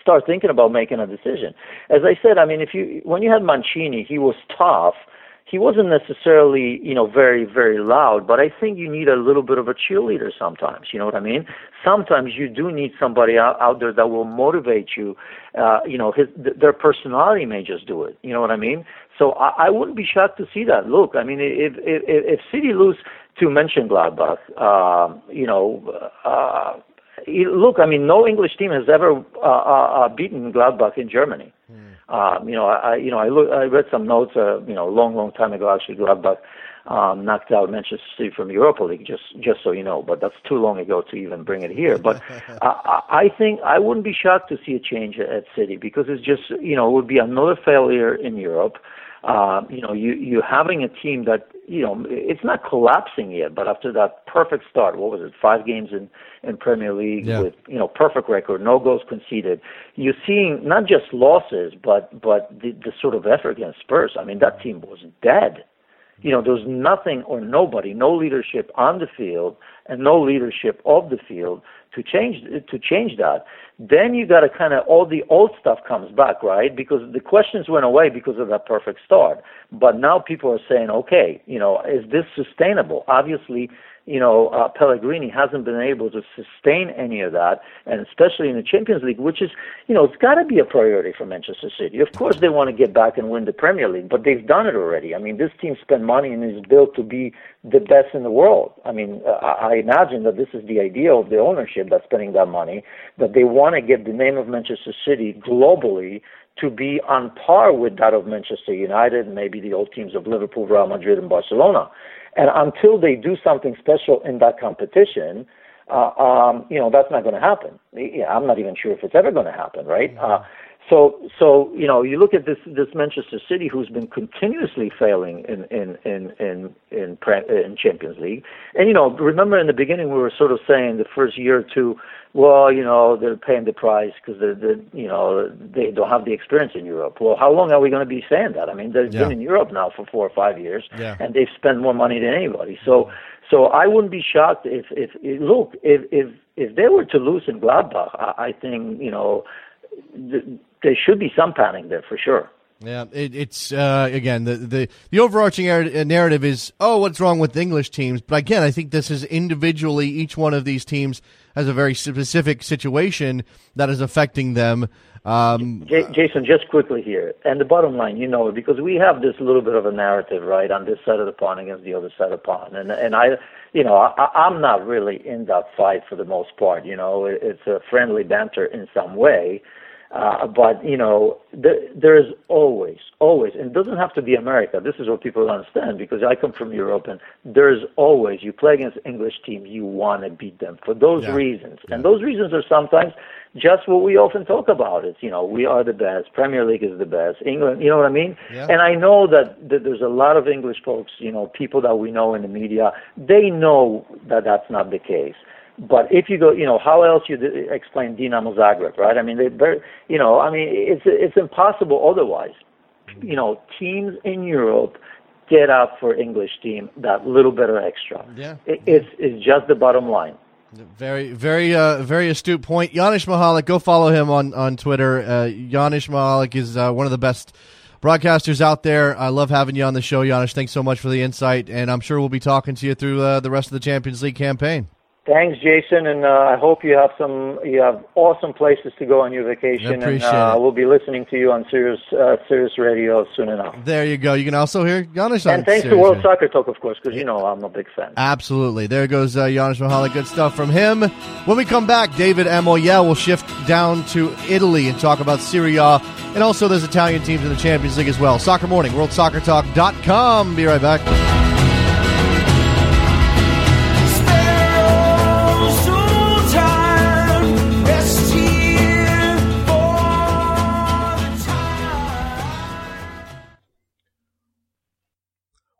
start thinking about making a decision. As I said, I mean, if you when you had Mancini, he was tough. He wasn't necessarily, you know, very, very loud, but I think you need a little bit of a cheerleader sometimes. You know what I mean? Sometimes you do need somebody out, out there that will motivate you. Uh, you know, his their personality may just do it. You know what I mean? So I, I wouldn't be shocked to see that. Look, I mean, if if, if City lose to mention Mönchengladbach, uh, you know, uh, look, I mean, no English team has ever uh, uh, uh beaten Gladbach in Germany. Mm. Um, you know, I you know I look, I read some notes, uh, you know, a long, long time ago. Actually, Gladbach um, knocked out Manchester City from Europa League. Just just so you know, but that's too long ago to even bring it here. But <laughs> uh, I think I wouldn't be shocked to see a change at City because it's just you know it would be another failure in Europe. Uh, you know, you you having a team that you know it's not collapsing yet, but after that perfect start, what was it? Five games in in Premier League yeah. with you know perfect record, no goals conceded. You're seeing not just losses, but but the, the sort of effort against Spurs. I mean, that team was dead. You know, there's nothing or nobody, no leadership on the field and no leadership of the field to change to change that. Then you got to kind of all the old stuff comes back, right? Because the questions went away because of that perfect start. But now people are saying, okay, you know, is this sustainable? Obviously, you know, uh, Pellegrini hasn't been able to sustain any of that, and especially in the Champions League, which is, you know, it's got to be a priority for Manchester City. Of course, they want to get back and win the Premier League, but they've done it already. I mean, this team spent money and is built to be the best in the world. I mean, uh, I imagine that this is the idea of the ownership that's spending that money, that they want to get the name of Manchester City globally to be on par with that of Manchester United, and maybe the old teams of Liverpool, Real Madrid, and Barcelona. And until they do something special in that competition, uh, um, you know, that's not going to happen. Yeah, I'm not even sure if it's ever going to happen, right? Mm-hmm. Uh, so, so you know, you look at this this Manchester City, who's been continuously failing in in in in in, in Champions League, and you know, remember in the beginning we were sort of saying the first year or two, well, you know, they're paying the price because they're, they're, you know, they don't have the experience in Europe. Well, how long are we going to be saying that? I mean, they've yeah. been in Europe now for four or five years, yeah. and they've spent more money than anybody. So, so I wouldn't be shocked if, if, if look, if if if they were to lose in Gladbach, I, I think you know. Th- there should be some panic there for sure.
Yeah, it, it's uh, again the, the the overarching narrative is oh what's wrong with English teams, but again I think this is individually each one of these teams has a very specific situation that is affecting them. Um,
J- Jason, just quickly here, and the bottom line, you know, because we have this little bit of a narrative, right, on this side of the pond against the other side of the pond, and and I, you know, I, I'm not really in that fight for the most part. You know, it's a friendly banter in some way uh, but you know, the, there is always, always, and it doesn't have to be America. This is what people don't understand because I come from Europe, and there is always you play against English teams, you want to beat them for those yeah. reasons, yeah. and those reasons are sometimes just what we often talk about. It's you know, we are the best. Premier League is the best. England, you know what I mean? Yeah. And I know that, that there's a lot of English folks, you know, people that we know in the media. They know that that's not the case. But if you go, you know, how else you explain Dinamo Zagreb, right? I mean, they you know, I mean, it's it's impossible otherwise. You know, teams in Europe get out for English team that little bit of extra. Yeah, it, it's it's just the bottom line.
Very, very, uh, very astute point. Janusz Michallik, go follow him on on Twitter. Uh, Janusz Michallik is uh, one of the best broadcasters out there. I love having you on the show, Janusz. Thanks so much for the insight, and I'm sure we'll be talking to you through uh, the rest of the Champions League campaign.
Thanks, Jason, and uh, I hope you have some you have awesome places to go on your vacation.
and
uh, we'll be listening to you on Sirius uh, Sirius Radio soon enough.
There you go. You can also hear Janusz
And thanks
Sirius
to World Soccer Talk, of course, because you know I'm a big fan.
Absolutely. There goes uh, Michallik. Good stuff from him. When we come back, David Amoyal will shift down to Italy and talk about Serie A, and also there's Italian teams in the Champions League as well. Soccer Morning, WorldSoccerTalk.com. Be right back.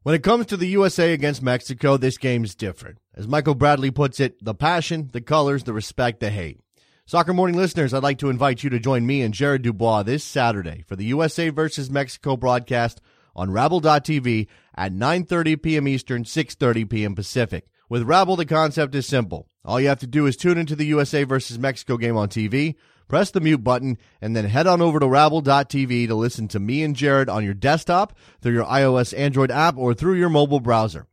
When it comes to the USA against Mexico, this game's different. As Michael Bradley puts it, the passion, the colors, the respect, the hate. Soccer Morning listeners, I'd like to invite you to join me and Jared Dubois this Saturday for the USA versus Mexico broadcast on Rabble.tv at 9.30 p.m. Eastern, 6.30 p.m. Pacific. With Rabble, the concept is simple. All you have to do is tune into the USA versus Mexico game on TV – press the mute button, and then head on over to rabble.tv to listen to me and Jared on your desktop, through your iOS Android app, or through your mobile browser.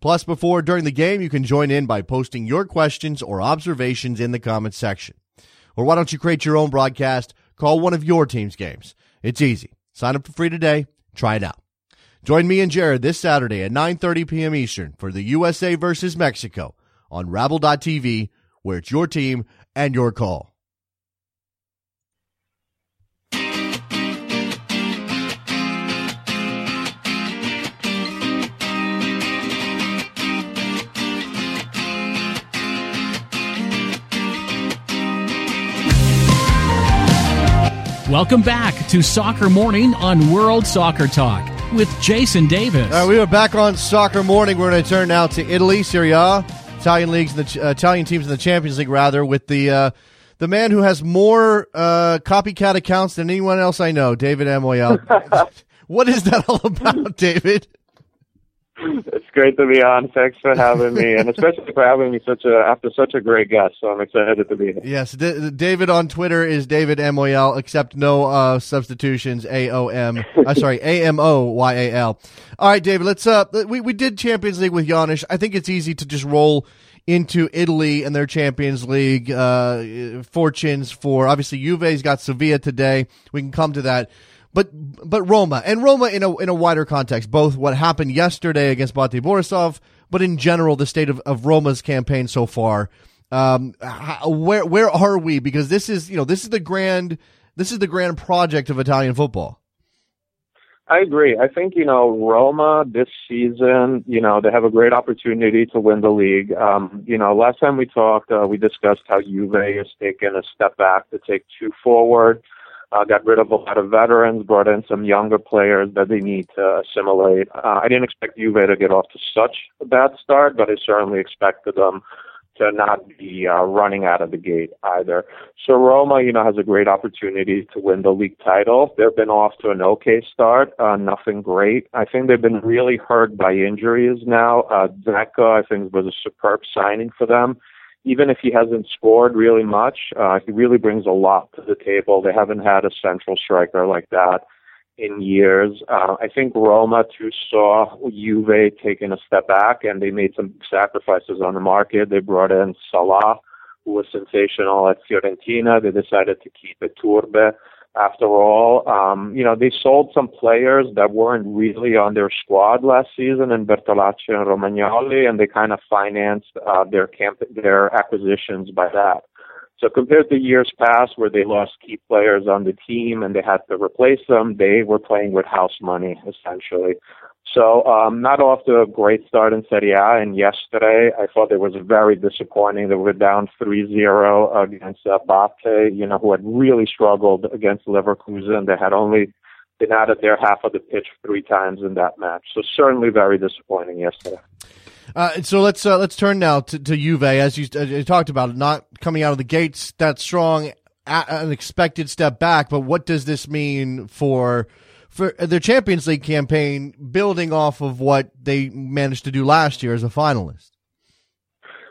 Plus, before during the game, you can join in by posting your questions or observations in the comments section. Or why don't you create your own broadcast? Call one of your team's games. It's easy. Sign up for free today. Try it out. Join me and Jared this Saturday at 9:30 p.m. Eastern for the USA versus Mexico on rabble.tv, where it's your team and your call.
Welcome back to Soccer Morning on World Soccer Talk with Jason Davis.
Uh, we are back on Soccer Morning. We're going to turn now to Italy, Serie A, Italian leagues, and the uh, Italian teams in the Champions League, rather, with the uh, the man who has more uh, copycat accounts than anyone else I know, David Amoyal. <laughs> <laughs> what is that all about, David?
It's great to be on. Thanks for having me, and especially for having me such a after such a great guest. So I'm excited to be here.
Yes, D- David on Twitter is David Moyal, except no uh, substitutions. A O M. uh, sorry, <laughs> A M O Y A L. All right, David. Let's. Uh, we we did Champions League with Janusz. I think it's easy to just roll into Italy and their Champions League uh, fortunes for obviously Juve's got Sevilla today. We can come to that but but Roma and Roma in a in a wider context, both what happened yesterday against Bate Borisov, but in general the state of, of Roma's campaign so far. Um, how, where where are we? Because this is you know this is the grand this is the grand project of Italian football.
I agree. I think you know Roma this season. You know they have a great opportunity to win the league. Um, you know, last time we talked, uh, we discussed how Juve has taken a step back to take two forward uh, got rid of a lot of veterans, brought in some younger players that they need to assimilate. Uh, I didn't expect Juve to get off to such a bad start, but I certainly expected them to not be uh, running out of the gate either. So Roma, you know, has a great opportunity to win the league title. They've been off to an okay start, uh, nothing great. I think they've been really hurt by injuries now. Uh, Dzeko, I think, was a superb signing for them even if he hasn't scored really much, uh, he really brings a lot to the table. They haven't had a central striker like that in years. Uh, I think Roma too saw Juve taking a step back, and they made some sacrifices on the market. They brought in Salah, who was sensational at Fiorentina. They decided to keep Iturbe after all. Um, you know, they sold some players that weren't really on their squad last season in Bertolacci and Romagnoli, and they kind of financed uh, their camp their acquisitions by that. So compared to years past where they lost key players on the team and they had to replace them, they were playing with house money essentially. So um, not off to a great start in Serie A. And yesterday, I thought it was very disappointing. that we're down 3-0 against uh, Bate, you know, who had really struggled against Leverkusen. They had only been out of their half of the pitch three times in that match. So certainly very disappointing yesterday.
Uh, so let's uh, let's turn now to, to Juve, as you, as you talked about, not coming out of the gates that strong, an expected step back. But what does this mean for for their Champions League campaign, building off of what they managed to do last year as a finalist?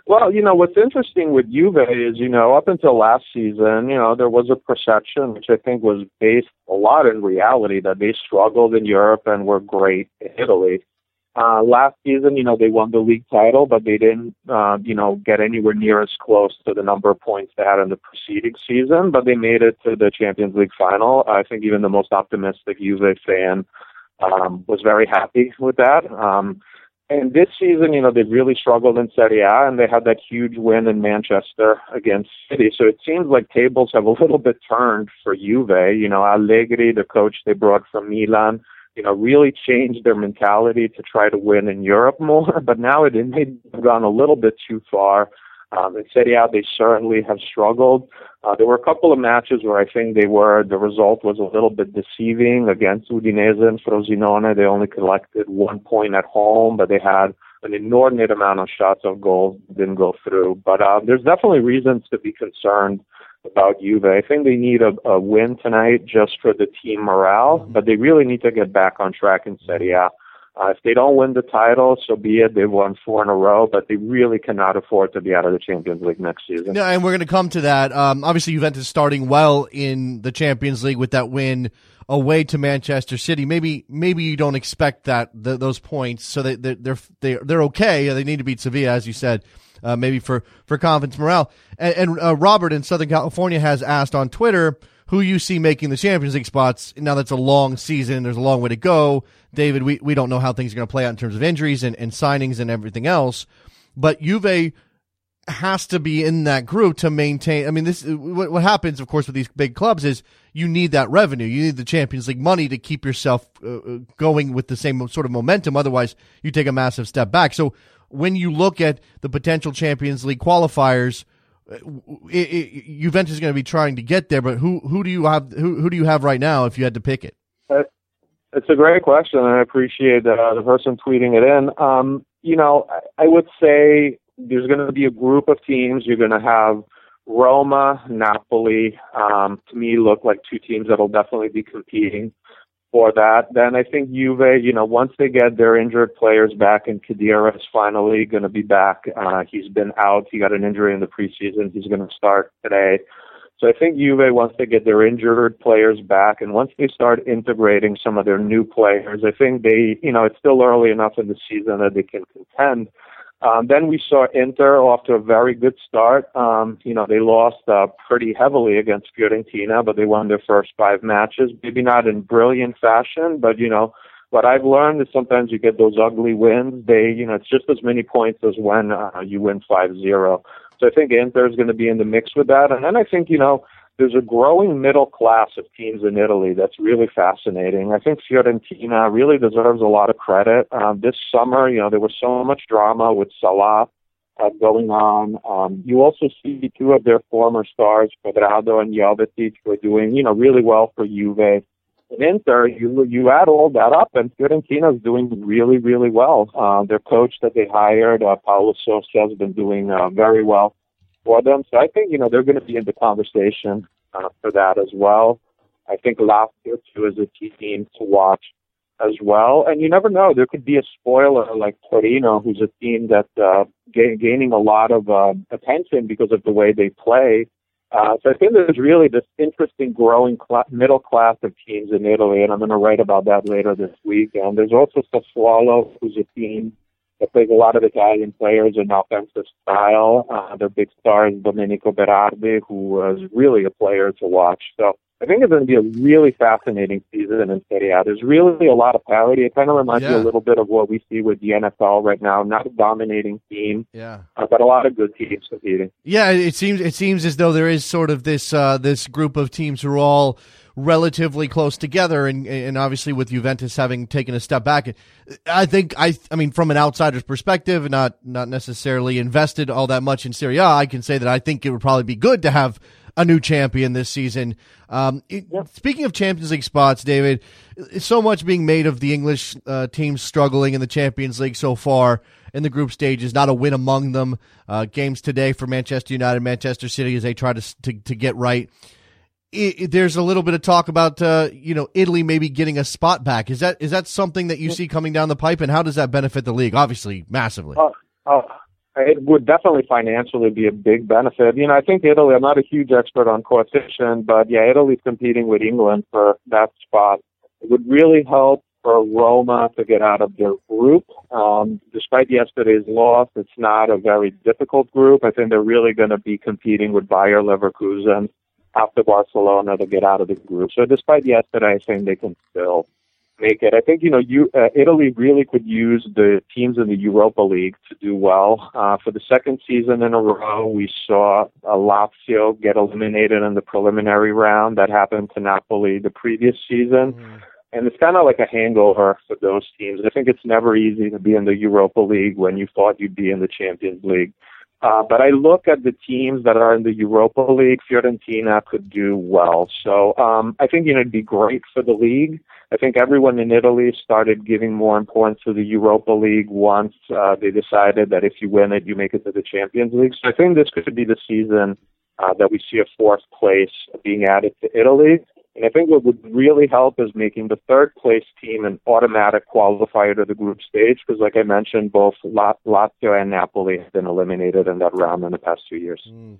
Well, you know, what's interesting with Juve is, you know, up until last season, you know, there was a perception, which I think was based a lot in reality, that they struggled in Europe and were great in Italy. Uh, last season, you know, they won the league title, but they didn't, uh, you know, get anywhere near as close to the number of points they had in the preceding season, but they made it to the Champions League final. I think even the most optimistic Juve fan um, was very happy with that. Um, and this season, you know, they really struggled in Serie A, and they had that huge win in Manchester against City. So it seems like tables have a little bit turned for Juve. You know, Allegri, the coach they brought from Milan, you know, really changed their mentality to try to win in Europe more. <laughs> But now it may have gone a little bit too far. Um, in Serie A, they certainly have struggled. Uh, there were a couple of matches where I think they were, the result was a little bit deceiving against Udinese and Frosinone. They only collected one point at home, but they had an inordinate amount of shots of goals didn't go through. But uh, there's definitely reasons to be concerned about Juve. I think they need a, a win tonight just for the team morale, but they really need to get back on track in Serie A. Uh, if they don't win the title, so be it. They've won four in a row, but they really cannot afford to be out of the Champions League next season.
Yeah, and we're going to come to that. Um, obviously, Juventus starting well in the Champions League with that win away to Manchester City. Maybe maybe you don't expect that the, those points, so they, they're they're they're, they're okay. They need to beat Sevilla, as you said uh, maybe for for confidence morale. And, and uh, Robert in Southern California has asked on Twitter who you see making the Champions League spots. Now that's a long season. There's a long way to go. David, we, we don't know how things are going to play out in terms of injuries and, and signings and everything else. But Juve has to be in that group to maintain. I mean, this what, what happens, of course, with these big clubs is you need that revenue. You need the Champions League money to keep yourself uh, uh going with the same sort of momentum. Otherwise, you take a massive step back. So, when you look at the potential Champions League qualifiers, uh, it, it, Juventus is going to be trying to get there. But who who do you have who who do you have right now if you had to pick it?
It's a great question, and I appreciate uh, the person tweeting it in. Um, you know, I, I would say there's going to be a group of teams. You're going to have Roma, Napoli. Um, to me, look like two teams that'll definitely be competing for that. Then I think Juve, you know, once they get their injured players back, and Khedira is finally going to be back. Uh, he's been out. He got an injury in the preseason. He's going to start today. So I think Juve, once they get their injured players back, and once they start integrating some of their new players, I think they, you know, it's still early enough in the season that they can contend. Um, then we saw Inter off to a very good start. Um, you know, they lost uh, pretty heavily against Fiorentina, but they won their first five matches. Maybe not in brilliant fashion, but you know, what I've learned is sometimes you get those ugly wins. They, you know, it's just as many points as when uh, you win five zero. So I think Inter is going to be in the mix with that. And then I think, you know, there's a growing middle class of teams in Italy that's really fascinating. I think Fiorentina really deserves a lot of credit. Um, this summer, you know, there was so much drama with Salah uh, going on. Um, you also see two of their former stars, Cuadrado and Jovetic, who are doing, you know, really well for Juve. In Inter, you you add all that up, and Fiorentina is doing really, really well. Uh, their coach that they hired, uh, Paulo Sousa, has been doing uh, very well for them. So I think, you know, they're going to be in the conversation uh, for that as well. I think Lazio, too, is a team to watch as well. And you never know. There could be a spoiler like Torino, who's a team that uh, ga- gaining a lot of uh, attention because of the way they play. Uh, so I think there's really this interesting growing cl- middle class of teams in Italy, and I'm going to write about that later this week. And there's also Sassuolo, who's a team that plays a lot of Italian players in offensive style. Uh, their big star is Domenico Berardi, who was really a player to watch. So I think it's going to be a really fascinating season in Serie A. There's really a lot of parity. It kind of reminds
Yeah.
me a little bit of what we see with the NFL right now. Not a dominating team,
Yeah.
uh, but a lot of good teams competing.
Yeah, it seems it seems as though there is sort of this uh, this group of teams who are all relatively close together, and and obviously with Juventus having taken a step back, I think I I mean from an outsider's perspective, not not necessarily invested all that much in Serie A, I can say that I think it would probably be good to have a new champion this season. Um, it- Speaking of Champions League spots, David, so much being made of the English uh, teams struggling in the Champions League so far in the group stages, not a win among them. Uh, games today for Manchester United, Manchester City as they try to to, to get right. I I- there's a little bit of talk about uh, you know Italy maybe getting a spot back. Is that is that something that you see coming down the pipe, and how does that benefit the league? Obviously, massively.
Oh, oh, it would definitely financially be a big benefit. You know, I think Italy, I'm not a huge expert on coefficient, but yeah, Italy's competing with England for that spot. It would really help for Roma to get out of their group. Um, despite yesterday's loss, it's not a very difficult group. I think they're really going to be competing with Bayer Leverkusen after Barcelona to get out of the group. So despite yesterday, I think they can still make it. I think you know, you uh, Italy really could use the teams in the Europa League to do well. Uh, for the second season in a row, we saw uh, Lazio get eliminated in the preliminary round. That happened to Napoli the previous season. And it's kind of like a hangover for those teams. I think it's never easy to be in the Europa League when you thought you'd be in the Champions League. Uh, but I look at the teams that are in the Europa League. Fiorentina could do well. So um, I think you know it'd be great for the league. I think everyone in Italy started giving more importance to the Europa League once uh, they decided that if you win it, you make it to the Champions League. So I think this could be the season uh, that we see a fourth place being added to Italy. And I think what would really help is making the third place team an automatic qualifier to the group stage because, like I mentioned, both La- Lazio and Napoli have been eliminated in that round in the past two years.
All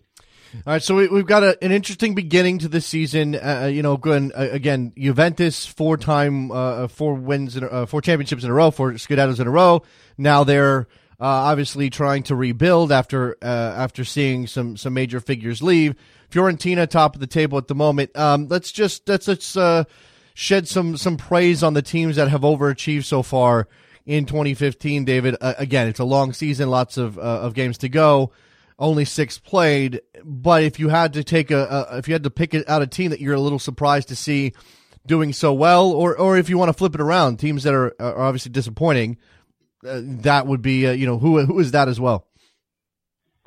right, so we, we've got a, an interesting beginning to the season. Uh, you know, again, uh, again, Juventus four time, uh, four wins, in, uh, four championships in a row, four Scudettos in a row. Now they're uh, obviously trying to rebuild after uh, after seeing some some major figures leave. Fiorentina top of the table at the moment. Um, let's just let's let's uh, shed some some praise on the teams that have overachieved so far in 2015. David, uh, again, it's a long season, lots of uh, of games to go only six played. But if you had to take a, a if you had to pick out a team that you're a little surprised to see doing so well, or or if you want to flip it around, teams that are, are obviously disappointing, uh, that would be uh, you know who who is that as well.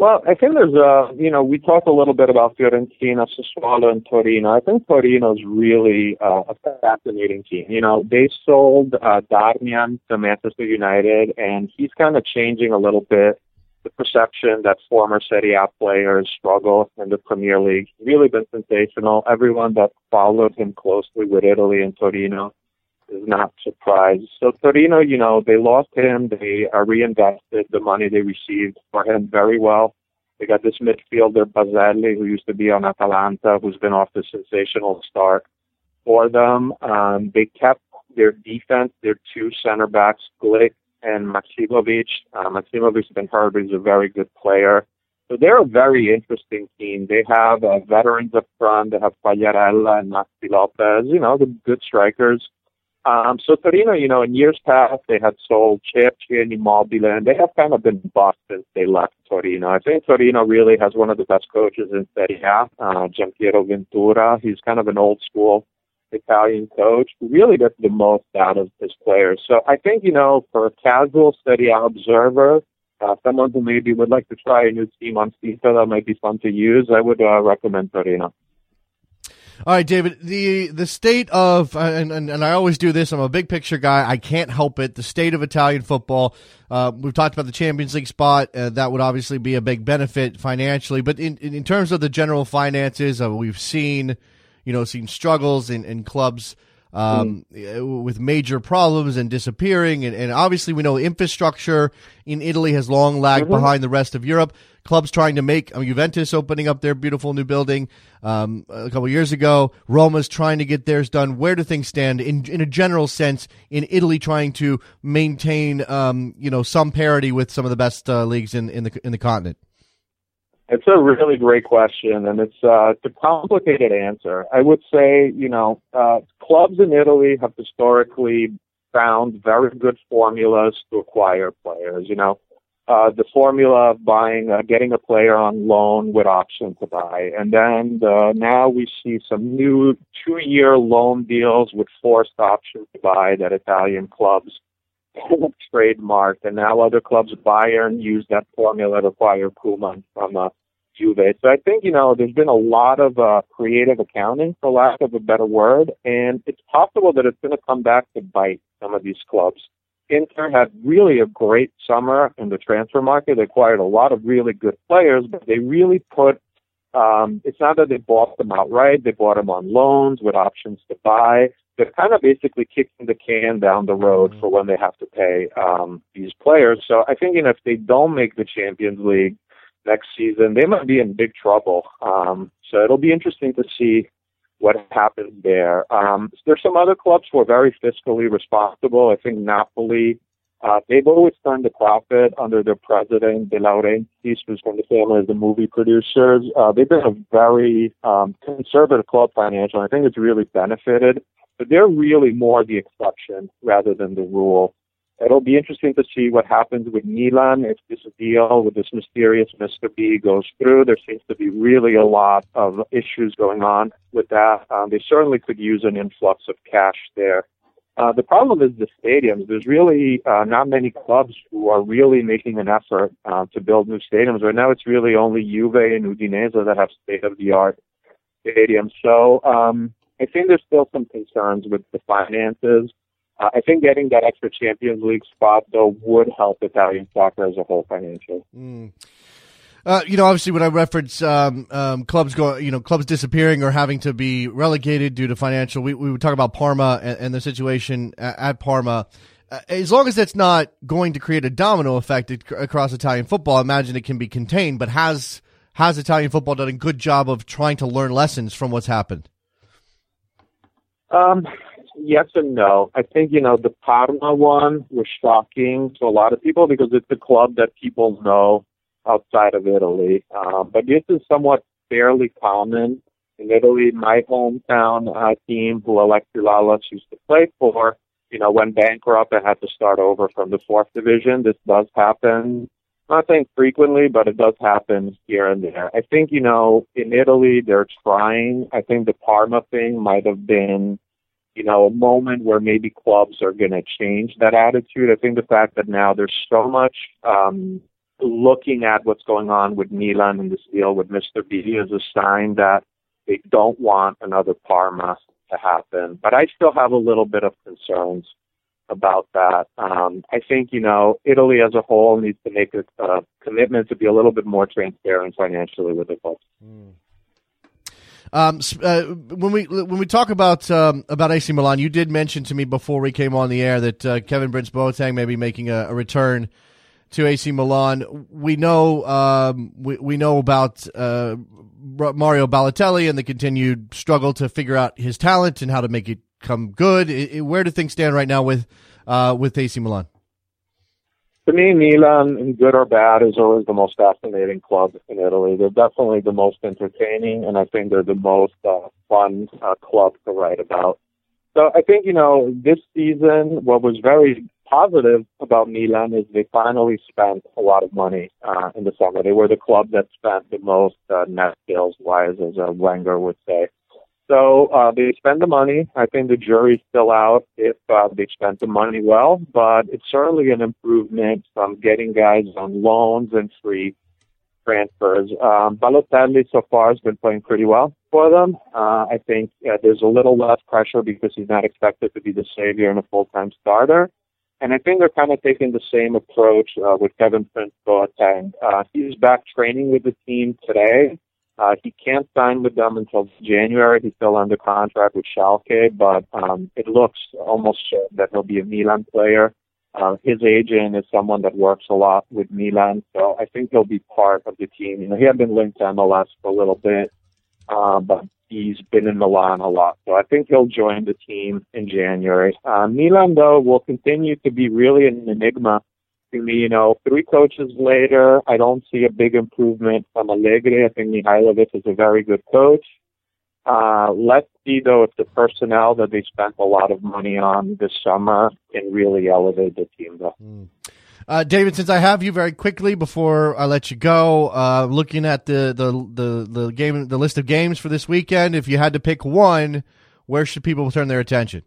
Well, I think there's a, you know, we talked a little bit about Fiorentina, Sassuolo, and Torino. I think Torino is really uh, a fascinating team. You know, they sold uh, Darmian to Manchester United, and he's kind of changing a little bit the perception that former Serie A players struggle in the Premier League. Really been sensational. Everyone that followed him closely with Italy and Torino is not surprised. So Torino, you know, they lost him. They uh, reinvested the money they received for him very well. They got this midfielder Baselli, who used to be on Atalanta, who's been off the sensational start for them. Um, they kept their defense, their two center backs, Glik and Maksimovic. Uh, Maksimovic's been but he's a very good player. So they're a very interesting team. They have uh, veterans up front. They have Quagliarella and Maxi Lopez, you know, the good strikers. Um, so Torino, you know, in years past, they had sold Cerci and Immobile, and they have kind of been bust since they left Torino. I think Torino really has one of the best coaches in Serie A, uh, Giampiero Ventura. He's kind of an old school Italian coach who really gets the most out of his players. So I think, you know, for a casual Serie A observer, uh, someone who maybe would like to try a new team on FIFA that might be fun to use, I would uh, recommend Torino.
All right, David. The the state of and, and, and I always do this. I'm a big picture guy. I can't help it. The state of Italian football. Uh, we've talked about the Champions League spot. Uh, that would obviously be a big benefit financially. But in in terms of the general finances, uh, we've seen you know seen struggles in, in clubs um, mm. with major problems and disappearing. And, and, obviously, we know infrastructure in Italy has long lagged mm-hmm. behind the rest of Europe. Clubs trying to make I mean, Juventus opening up their beautiful new building um, a couple years ago. Roma's trying to get theirs done. Where do things stand in in a general sense in Italy, trying to maintain um, you know some parity with some of the best uh, leagues in, in the in the continent?
It's a really great question, and it's, uh, it's a complicated answer. I would say, you know, uh, clubs in Italy have historically found very good formulas to acquire players. You know, uh, the formula of buying, uh, getting a player on loan with option to buy, and then uh, now we see some new two-year loan deals with forced option to buy that Italian clubs <laughs> trademarked, and now other clubs, Bayern, use that formula to acquire Coman from uh, Juve. So I think, you know, there's been a lot of uh, creative accounting, for lack of a better word, and it's possible that it's going to come back to bite some of these clubs. Inter had really a great summer in the transfer market. They acquired a lot of really good players, but they really put um, it's not that they bought them outright, they bought them on loans with options to buy. They're kind of basically kicking the can down the road for when they have to pay um, these players. So I think you know, if they don't make the Champions League, next season, they might be in big trouble. Um, so it'll be interesting to see what happens there. Um, there's some other clubs who are very fiscally responsible. I think Napoli, uh, they've always turned a profit under their president, De Laurentiis, who's from the family of the movie producers. Uh, they've been a very um, conservative club financially. I think it's really benefited, but they're really more the exception rather than the rule. It'll be interesting to see what happens with Milan if this deal with this mysterious Mr. B goes through. There seems to be really a lot of issues going on with that. Um, they certainly could use an influx of cash there. Uh, the problem is the stadiums. There's really uh, not many clubs who are really making an effort uh, to build new stadiums. Right now, it's really only Juve and Udinese that have state-of-the-art stadiums. So um, I think there's still some concerns with the finances. Uh, I think getting that extra Champions League spot though would help Italian soccer as a whole financially.
Mm. Uh, you know, obviously, when I reference um, um, clubs going, you know, clubs disappearing or having to be relegated due to financial, we, we would talk about Parma and, and the situation at, at Parma. Uh, as long as that's not going to create a domino effect across Italian football, I imagine it can be contained. But has has Italian football done a good job of trying to learn lessons from what's happened?
Um, yes and no. I think, you know, the Parma one was shocking to a lot of people because it's a club that people know outside of Italy. Um, but this is somewhat fairly common in Italy. My hometown uh, team, who Alexi Lalas used to play for, you know, went bankrupt and had to start over from the fourth division. This does happen. Not saying frequently, but it does happen here and there. I think, you know, in Italy, they're trying. I think the Parma thing might have been you know, a moment where maybe clubs are going to change that attitude. I think the fact that now there's so much um, looking at what's going on with Milan and this deal with Mr. B is a sign that they don't want another Parma to happen. But I still have a little bit of concerns about that. Um, I think, you know, Italy as a whole needs to make a, a commitment to be a little bit more transparent financially with the clubs. Mm.
Um, uh, when we when we talk about um, about AC Milan, you did mention to me before we came on the air that uh, Kevin Prince Boateng may be making a, a, return to AC Milan. We know um, we we know about uh, Mario Balotelli and the continued struggle to figure out his talent and how to make it come good. It, it, where do things stand right now with uh, with AC Milan?
To me, Milan, good or bad, is always the most fascinating club in Italy. They're definitely the most entertaining, and I think they're the most uh, fun uh, club to write about. So I think, you know, this season, what was very positive about Milan is they finally spent a lot of money uh, in the summer. They were the club that spent the most uh, net sales wise, as uh, Wenger would say. So uh, they spend the money. I think the jury's still out if uh, they spent the money well, but it's certainly an improvement from getting guys on loans and free transfers. Um, Balotelli so far has been playing pretty well for them. Uh, I think uh, there's a little less pressure because he's not expected to be the savior and a full-time starter. And I think they're kind of taking the same approach uh, with Kevin Prince Boateng. Uh, he's back training with the team today. Uh, he can't sign with them until January. He's still under contract with Schalke, but um, it looks almost sure that he'll be a Milan player. Uh, his agent is someone that works a lot with Milan, so I think he'll be part of the team. You know, he had been linked to MLS for a little bit, uh, but he's been in Milan a lot, so I think he'll join the team in January. Uh, Milan, though, will continue to be really an enigma to me, you know, three coaches later, I don't see a big improvement from Allegri. I think Mihajlovic is a very good coach. Uh, let's see though if the personnel that they spent a lot of money on this summer can really elevate the team though.
Mm. Uh, David, since I have you very quickly before I let you go, uh, looking at the, the, the, the game, the list of games for this weekend, if you had to pick one, where should people turn their attention?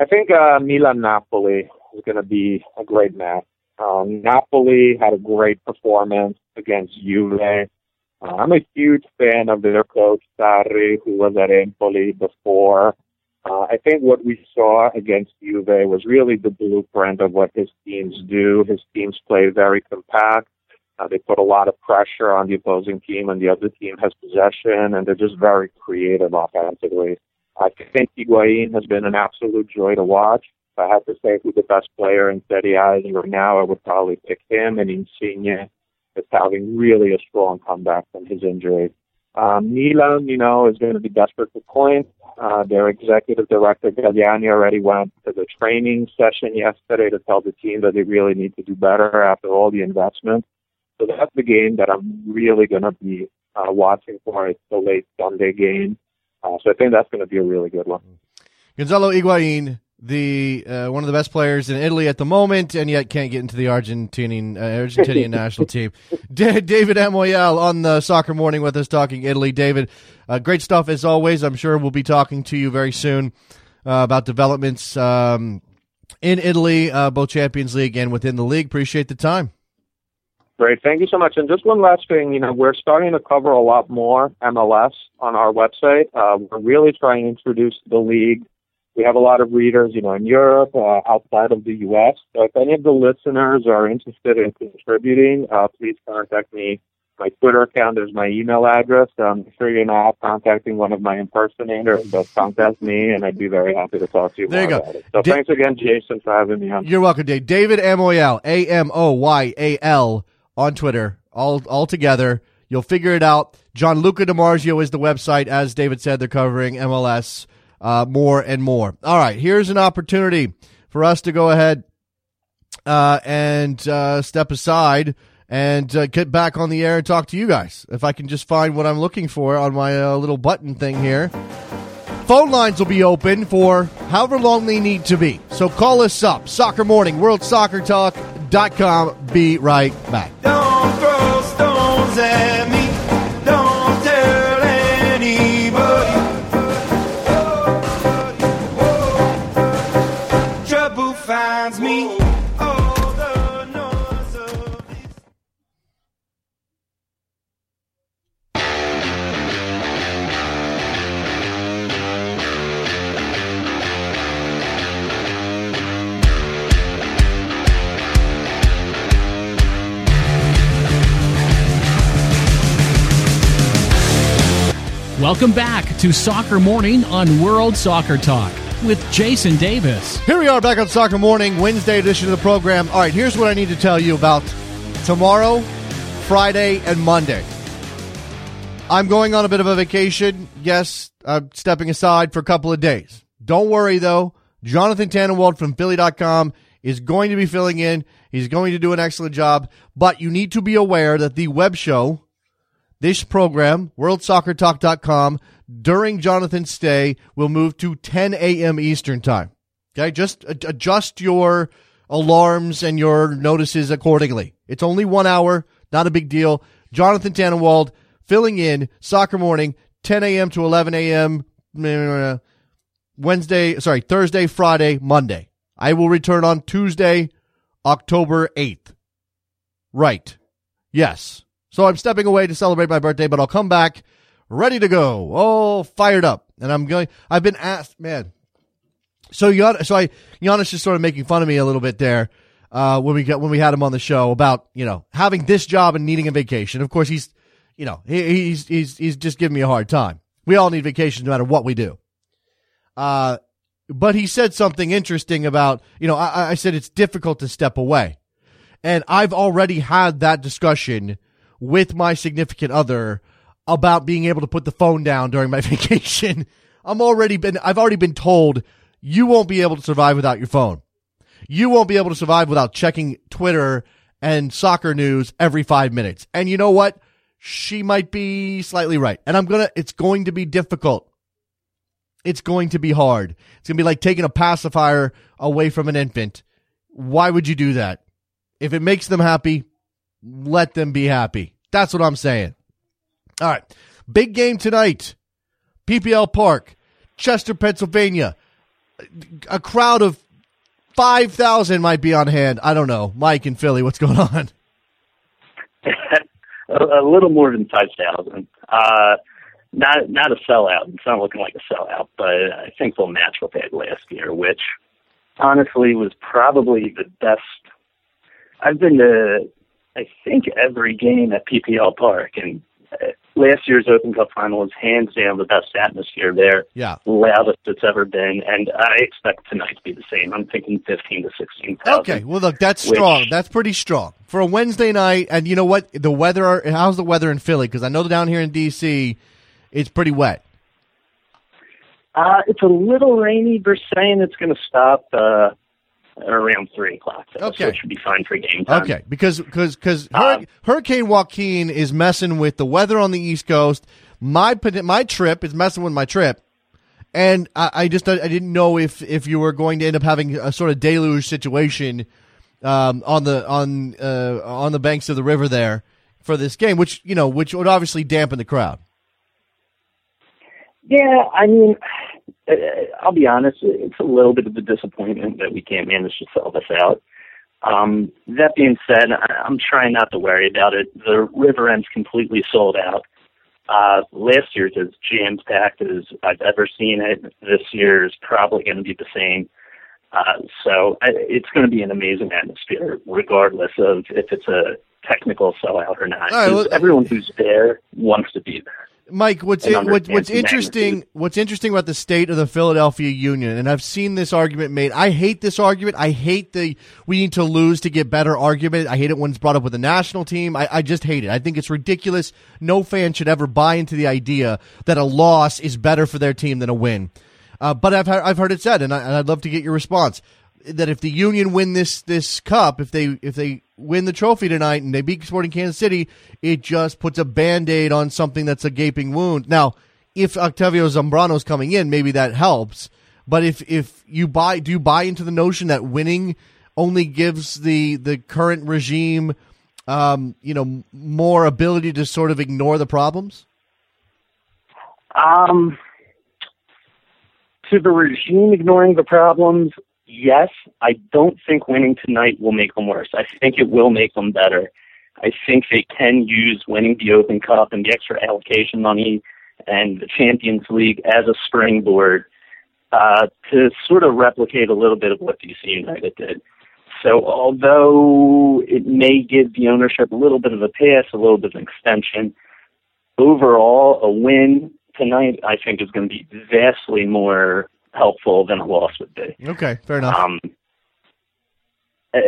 I think uh, Milan Napoli is going to be a great match. Um, Napoli had a great performance against Juve. Uh, I'm a huge fan of their coach Sarri, who was at Empoli before. Uh, I think what we saw against Juve was really the blueprint of what his teams do. His teams play very compact. Uh, they put a lot of pressure on the opposing team, and the other team has possession, and they're just very creative offensively. I think Higuain has been an absolute joy to watch. If I had to say who the best player in Serie A is right now, I would probably pick him and Insigne is having really a strong comeback from his injury. Um, Milan, you know, is going to be desperate for points. Uh, their executive director Galliani already went to the training session yesterday to tell the team that they really need to do better after all the investment. So that's the game that I'm really going to be uh, watching for. It's the late Sunday game. Uh, so I think that's going to be a really good one.
Gonzalo Higuain the uh, one of the best players in Italy at the moment, and yet can't get into the Argentinian uh, Argentinian <laughs> national team. <laughs> D- David Amoyal on the Soccer Morning with us talking Italy. David, uh, great stuff as always. I'm sure we'll be talking to you very soon uh, about developments um, in Italy, uh, both Champions League and within the league. Appreciate the time.
Great, thank you so much. And just one last thing, you know, we're starting to cover a lot more MLS on our website. Uh, we're really trying to introduce the league we have a lot of readers, you know, in Europe, uh, outside of the U.S. So if any of the listeners are interested in contributing, uh, please contact me. My Twitter account is my email address. I'm sure you're not contacting one of my impersonators, but contact me, and I'd be very happy to talk to you
there you
go. So da- thanks again, Jason, for having me on.
You're welcome, Dave. David Amoyal, A M O Y A L, on Twitter, all all together. You'll figure it out. Gianluca Di Marzio is the website. As David said, they're covering MLS uh, more and more. All right, here's an opportunity for us to go ahead uh, and uh, step aside and uh, get back on the air and talk to you guys. If I can just find what I'm looking for on my uh, little button thing here. Phone lines will be open for however long they need to be. So call us up. Soccer Morning, WorldSoccerTalk.com. Be right back.
Welcome back to Soccer Morning on World Soccer Talk with Jason Davis.
Here we are back on Soccer Morning, Wednesday edition of the program. All right, here's what I need to tell you about tomorrow, Friday, and Monday. I'm going on a bit of a vacation. Yes, I'm stepping aside for a couple of days. Don't worry, though. Jonathan Tannenwald from Philly.com is going to be filling in. He's going to do an excellent job. But you need to be aware that the web show, this program, WorldSoccerTalk.com, during Jonathan's stay, will move to 10 a.m. Eastern Time. Okay, just adjust your alarms and your notices accordingly. It's only one hour, not a big deal. Jonathan Tannenwald filling in soccer morning, 10 a.m. to 11 a.m. Wednesday, sorry, Thursday, Friday, Monday. I will return on Tuesday, October 8th. Right. Yes. So I'm stepping away to celebrate my birthday, but I'll come back ready to go. all fired up. And I'm going, I've been asked, man. So, so I, Janusz is sort of making fun of me a little bit there. Uh, when we got, when we had him on the show about, you know, having this job and needing a vacation. Of course, he's, you know, he, he's, he's, he's just giving me a hard time. We all need vacations no matter what we do. Uh, but he said something interesting about, you know, I, I said it's difficult to step away. And I've already had that discussion with my significant other about being able to put the phone down during my <laughs> vacation. I'm already been, I've already been told you won't be able to survive without your phone. You won't be able to survive without checking Twitter and soccer news every five minutes. And you know what? She might be slightly right. And I'm going to, it's going to be difficult it's going to be hard. It's going to be like taking a pacifier away from an infant. Why would you do that? If it makes them happy, let them be happy. That's what I'm saying. All right. Big game tonight. PPL Park, Chester, Pennsylvania. A crowd of 5,000 might be on hand. I don't know. Mike in Philly, what's going on? <laughs>
a, little more than 5,000. Uh, not not a sellout. It's not looking like a sellout, but I think they'll match what they had last year, which honestly was probably the best. I've been to I think every game at PPL Park, and uh, last year's Open Cup final was hands down the best atmosphere there.
Yeah,
loudest it's ever been, and I expect tonight to be the same. I'm thinking 15 to 16 thousand.
Okay, well look, that's strong. Which, that's pretty strong for a Wednesday night. And you know what? The weather. How's the weather in Philly? Because I know down here in DC it's pretty wet.
Uh, it's a little rainy. They're saying it's going to stop uh, around three o'clock. So, okay, so it should be fine for game time.
Okay, because because because um, Hurricane Joaquin is messing with the weather on the East Coast. My my trip is messing with my trip, and I, I just I didn't know if if you were going to end up having a sort of deluge situation um, on the on uh, on the banks of the river there for this game, which you know which would obviously dampen the crowd.
Yeah, I mean, I'll be honest. It's a little bit of a disappointment that we can't manage to sell this out. Um, that being said, I'm trying not to worry about it. The river end's completely sold out. Uh, last year's as jam packed as I've ever seen it. This year is probably going to be the same. Uh, so I, it's going to be an amazing atmosphere, regardless of if it's a technical sellout or not. Right, well, everyone who's there wants to be there.
Mike, what's it, what, what's interesting? Magnitude. What's interesting about the state of the Philadelphia Union, and I've seen this argument made. I hate this argument. I hate the we need to lose to get better argument. I hate it when it's brought up with the national team. I, I just hate it. I think it's ridiculous. No fan should ever buy into the idea that a loss is better for their team than a win. Uh, but I've I've heard it said, and, I, would love to get your response that if the Union win this this cup, if they if they win the trophy tonight and they beat Sporting Kansas City, it just puts a band aid on something that's a gaping wound. Now, if Octavio Zambrano is coming in, maybe that helps. But if if you buy, do you buy into the notion that winning only gives the the current regime, um, you know, more ability to sort of ignore the problems?
Um, to the regime ignoring the problems, yes, I don't think winning tonight will make them worse. I think it will make them better. I think they can use winning the Open Cup and the extra allocation money and the Champions League as a springboard uh, to sort of replicate a little bit of what DC United did. So although it may give the ownership a little bit of a pass, a little bit of an extension, overall a win tonight, I think, is going to be vastly more helpful than a loss would be.
Okay, fair enough.
Um, uh,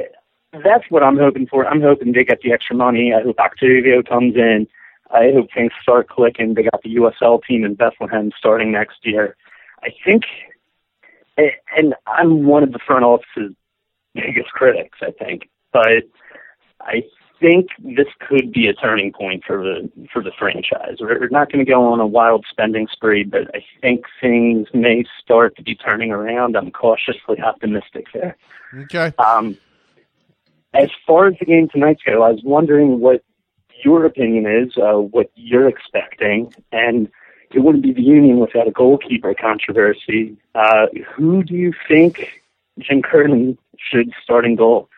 that's what I'm hoping for. I'm hoping they get the extra money. I hope Octavio comes in. I hope things start clicking. They got the USL team in Bethlehem starting next year. I think, and I'm one of the front office's <laughs> biggest critics, I think, but I think this could be a turning point for the for the franchise. We're not going to go on a wild spending spree, but I think things may start to be turning around. I'm cautiously optimistic there.
Okay.
Um, as far as the game tonight go, I was wondering what your opinion is, uh, what you're expecting, and it wouldn't be the Union without a goalkeeper controversy. Uh, who do you think Jim Curtin should start in goal?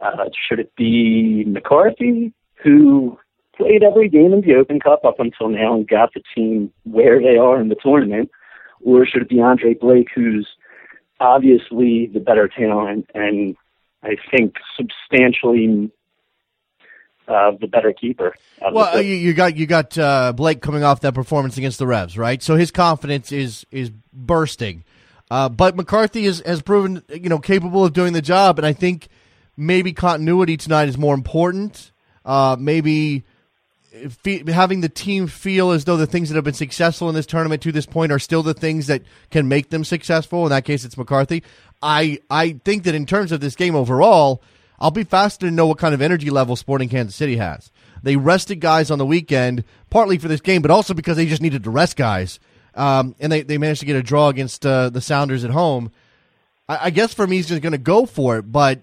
Uh, should it be McCarthy, who played every game in the Open Cup up until now and got the team where they are in the tournament? Or should it be Andre Blake, who's obviously the better talent and I think substantially uh, the better keeper?
Well, you, you, got you got uh, Blake coming off that performance against the Revs, right? So his confidence is is bursting. Uh, but McCarthy is, has proven you know capable of doing the job, and I think maybe continuity tonight is more important. Uh, maybe having the team feel as though the things that have been successful in this tournament to this point are still the things that can make them successful. In that case, it's McCarthy. I I think that in terms of this game overall, I'll be fascinated to know what kind of energy level Sporting Kansas City has. They rested guys on the weekend, partly for this game, but also because they just needed to rest guys. Um, and they, they managed to get a draw against uh, the Sounders at home. I, I guess for me, he's just going to go for it. But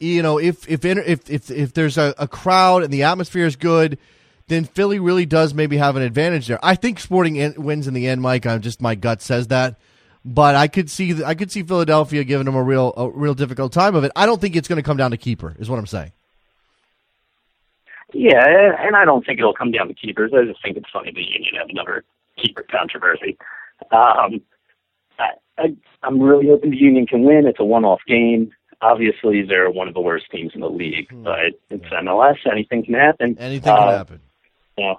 you know, if if if if, if there's a, a crowd and the atmosphere is good, then Philly really does maybe have an advantage there. I think Sporting in, wins in the end, Mike. I'm just my gut says that, but I could see I could see Philadelphia giving them a real a real difficult time of it. I don't think it's going to come down to keeper, is what I'm saying.
Yeah, and I don't think it'll come down to keepers. I just think it's funny the Union have another keeper controversy. Um, I, I, I'm really hoping the Union can win. It's a one-off game obviously they're one of the worst teams in the league, hmm. but it's MLS. Anything can happen.
Anything uh, can happen.
Yeah,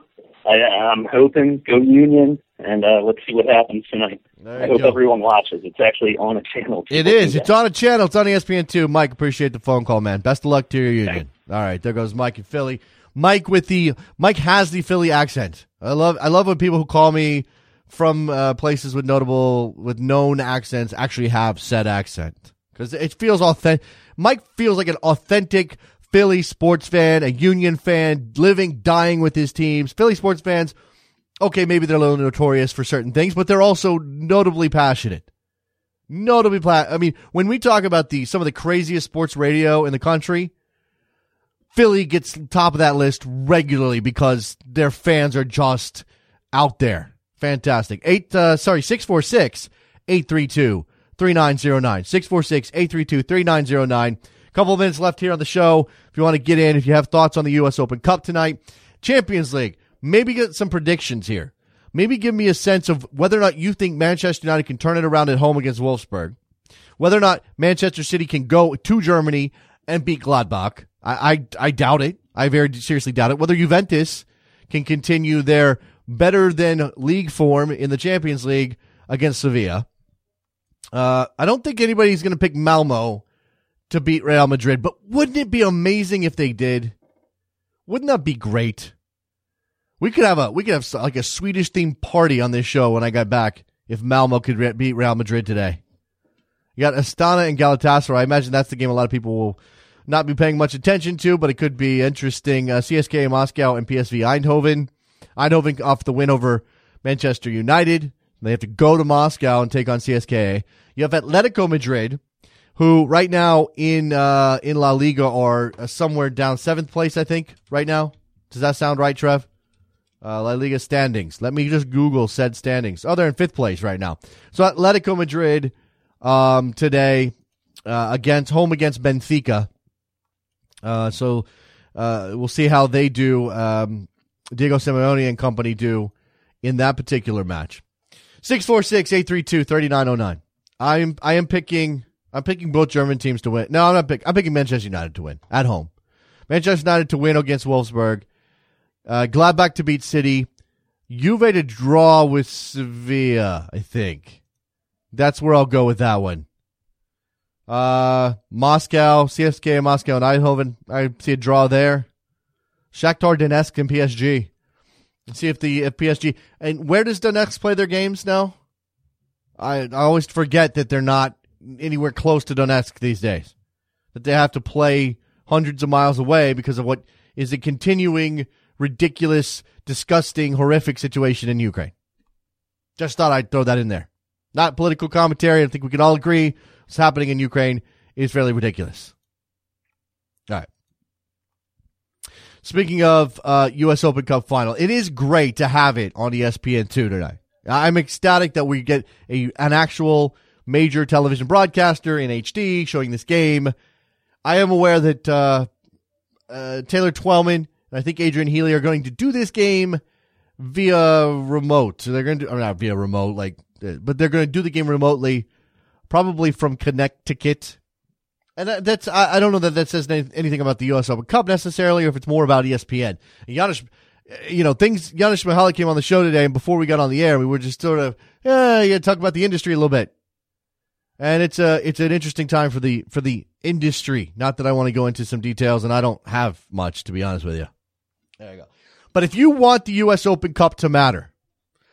I, I'm hoping go Union, and uh, let's see what happens tonight. I hope go. everyone watches. It's actually on a channel.
It is. It's on a channel. It's on ESPN two. Mike, appreciate the phone call, man. Best of luck to your Union. Thanks. All right, there goes Mike in Philly. Mike with the Mike has the Philly accent. I love I love when people who call me from uh, places with notable with known accents actually have said accent because it feels authentic. Mike feels like an authentic Philly sports fan, a Union fan, living, dying with his teams. Philly sports fans, okay, maybe they're a little notorious for certain things, but they're also notably passionate. Notably, pla- I mean, when we talk about the some of the craziest sports radio in the country, Philly gets top of that list regularly because their fans are just out there. Fantastic. Eight, uh, sorry, six four six eight three two. 3909. 646 832 3909. Couple of minutes left here on the show. If you want to get in, if you have thoughts on the U.S. Open Cup tonight, Champions League, maybe get some predictions here. Maybe give me a sense of whether or not you think Manchester United can turn it around at home against Wolfsburg, whether or not Manchester City can go to Germany and beat Gladbach. I, I, I doubt it. I very seriously doubt it. Whether Juventus can continue their better than league form in the Champions League against Sevilla. Uh, I don't think anybody's going to pick Malmo to beat Real Madrid, but wouldn't it be amazing if they did? Wouldn't that be great? We could have a we could have like a Swedish themed party on this show when I got back if Malmo could re- beat Real Madrid today. You got Astana and Galatasaray. I imagine that's the game a lot of people will not be paying much attention to, but it could be interesting. Uh, CSKA Moscow and PSV Eindhoven. Eindhoven off the win over Manchester United. They have to go to Moscow and take on CSKA. You have Atletico Madrid, who right now in uh, in La Liga are uh, somewhere down seventh place, I think, right now. Does that sound right, Trev? Uh, La Liga standings. Let me just Google said standings. Oh, they're in fifth place right now. So Atletico Madrid um, today uh, against home against Benfica. Uh, so uh, we'll see how they do. Um, Diego Simeone and company do in that particular match. 646-832-3909. I am I am picking I'm picking both German teams to win. No, I'm not picking. I'm picking Manchester United to win at home. Manchester United to win against Wolfsburg. Uh, Gladbach to beat City. Juve to draw with Sevilla, I think. That's where I'll go with that one. Uh, Moscow, CSKA Moscow and Eindhoven. I see a draw there. Shakhtar Donetsk and PSG. Let's see if the if PSG and where does Donetsk play their games now? I I always forget that they're not anywhere close to Donetsk these days. That they have to play hundreds of miles away because of what is a continuing ridiculous, disgusting, horrific situation in Ukraine. Just thought I'd throw that in there. Not political commentary. I think we can all agree what's happening in Ukraine is fairly ridiculous. All right. Speaking of uh, U.S. Open Cup final, it is great to have it on ESPN2 tonight. I'm ecstatic that we get a an actual major television broadcaster in HD showing this game. I am aware that uh, uh, Taylor Twellman and I think Adrian Healey are going to do this game via remote. So they're going to, or not via remote, like, uh, but they're going to do the game remotely, probably from Connecticut. And that's, I, don't know that that says anything about the U.S. Open Cup necessarily, or if it's more about ESPN. Janusz, you know, things, Janusz Michallik came on the show today, and before we got on the air, we were just sort of, yeah, yeah, talk about the industry a little bit. And it's a, it's an interesting time for the, for the industry. Not that I want to go into some details, and I don't have much, to be honest with you. There you go. But if you want the U.S. Open Cup to matter,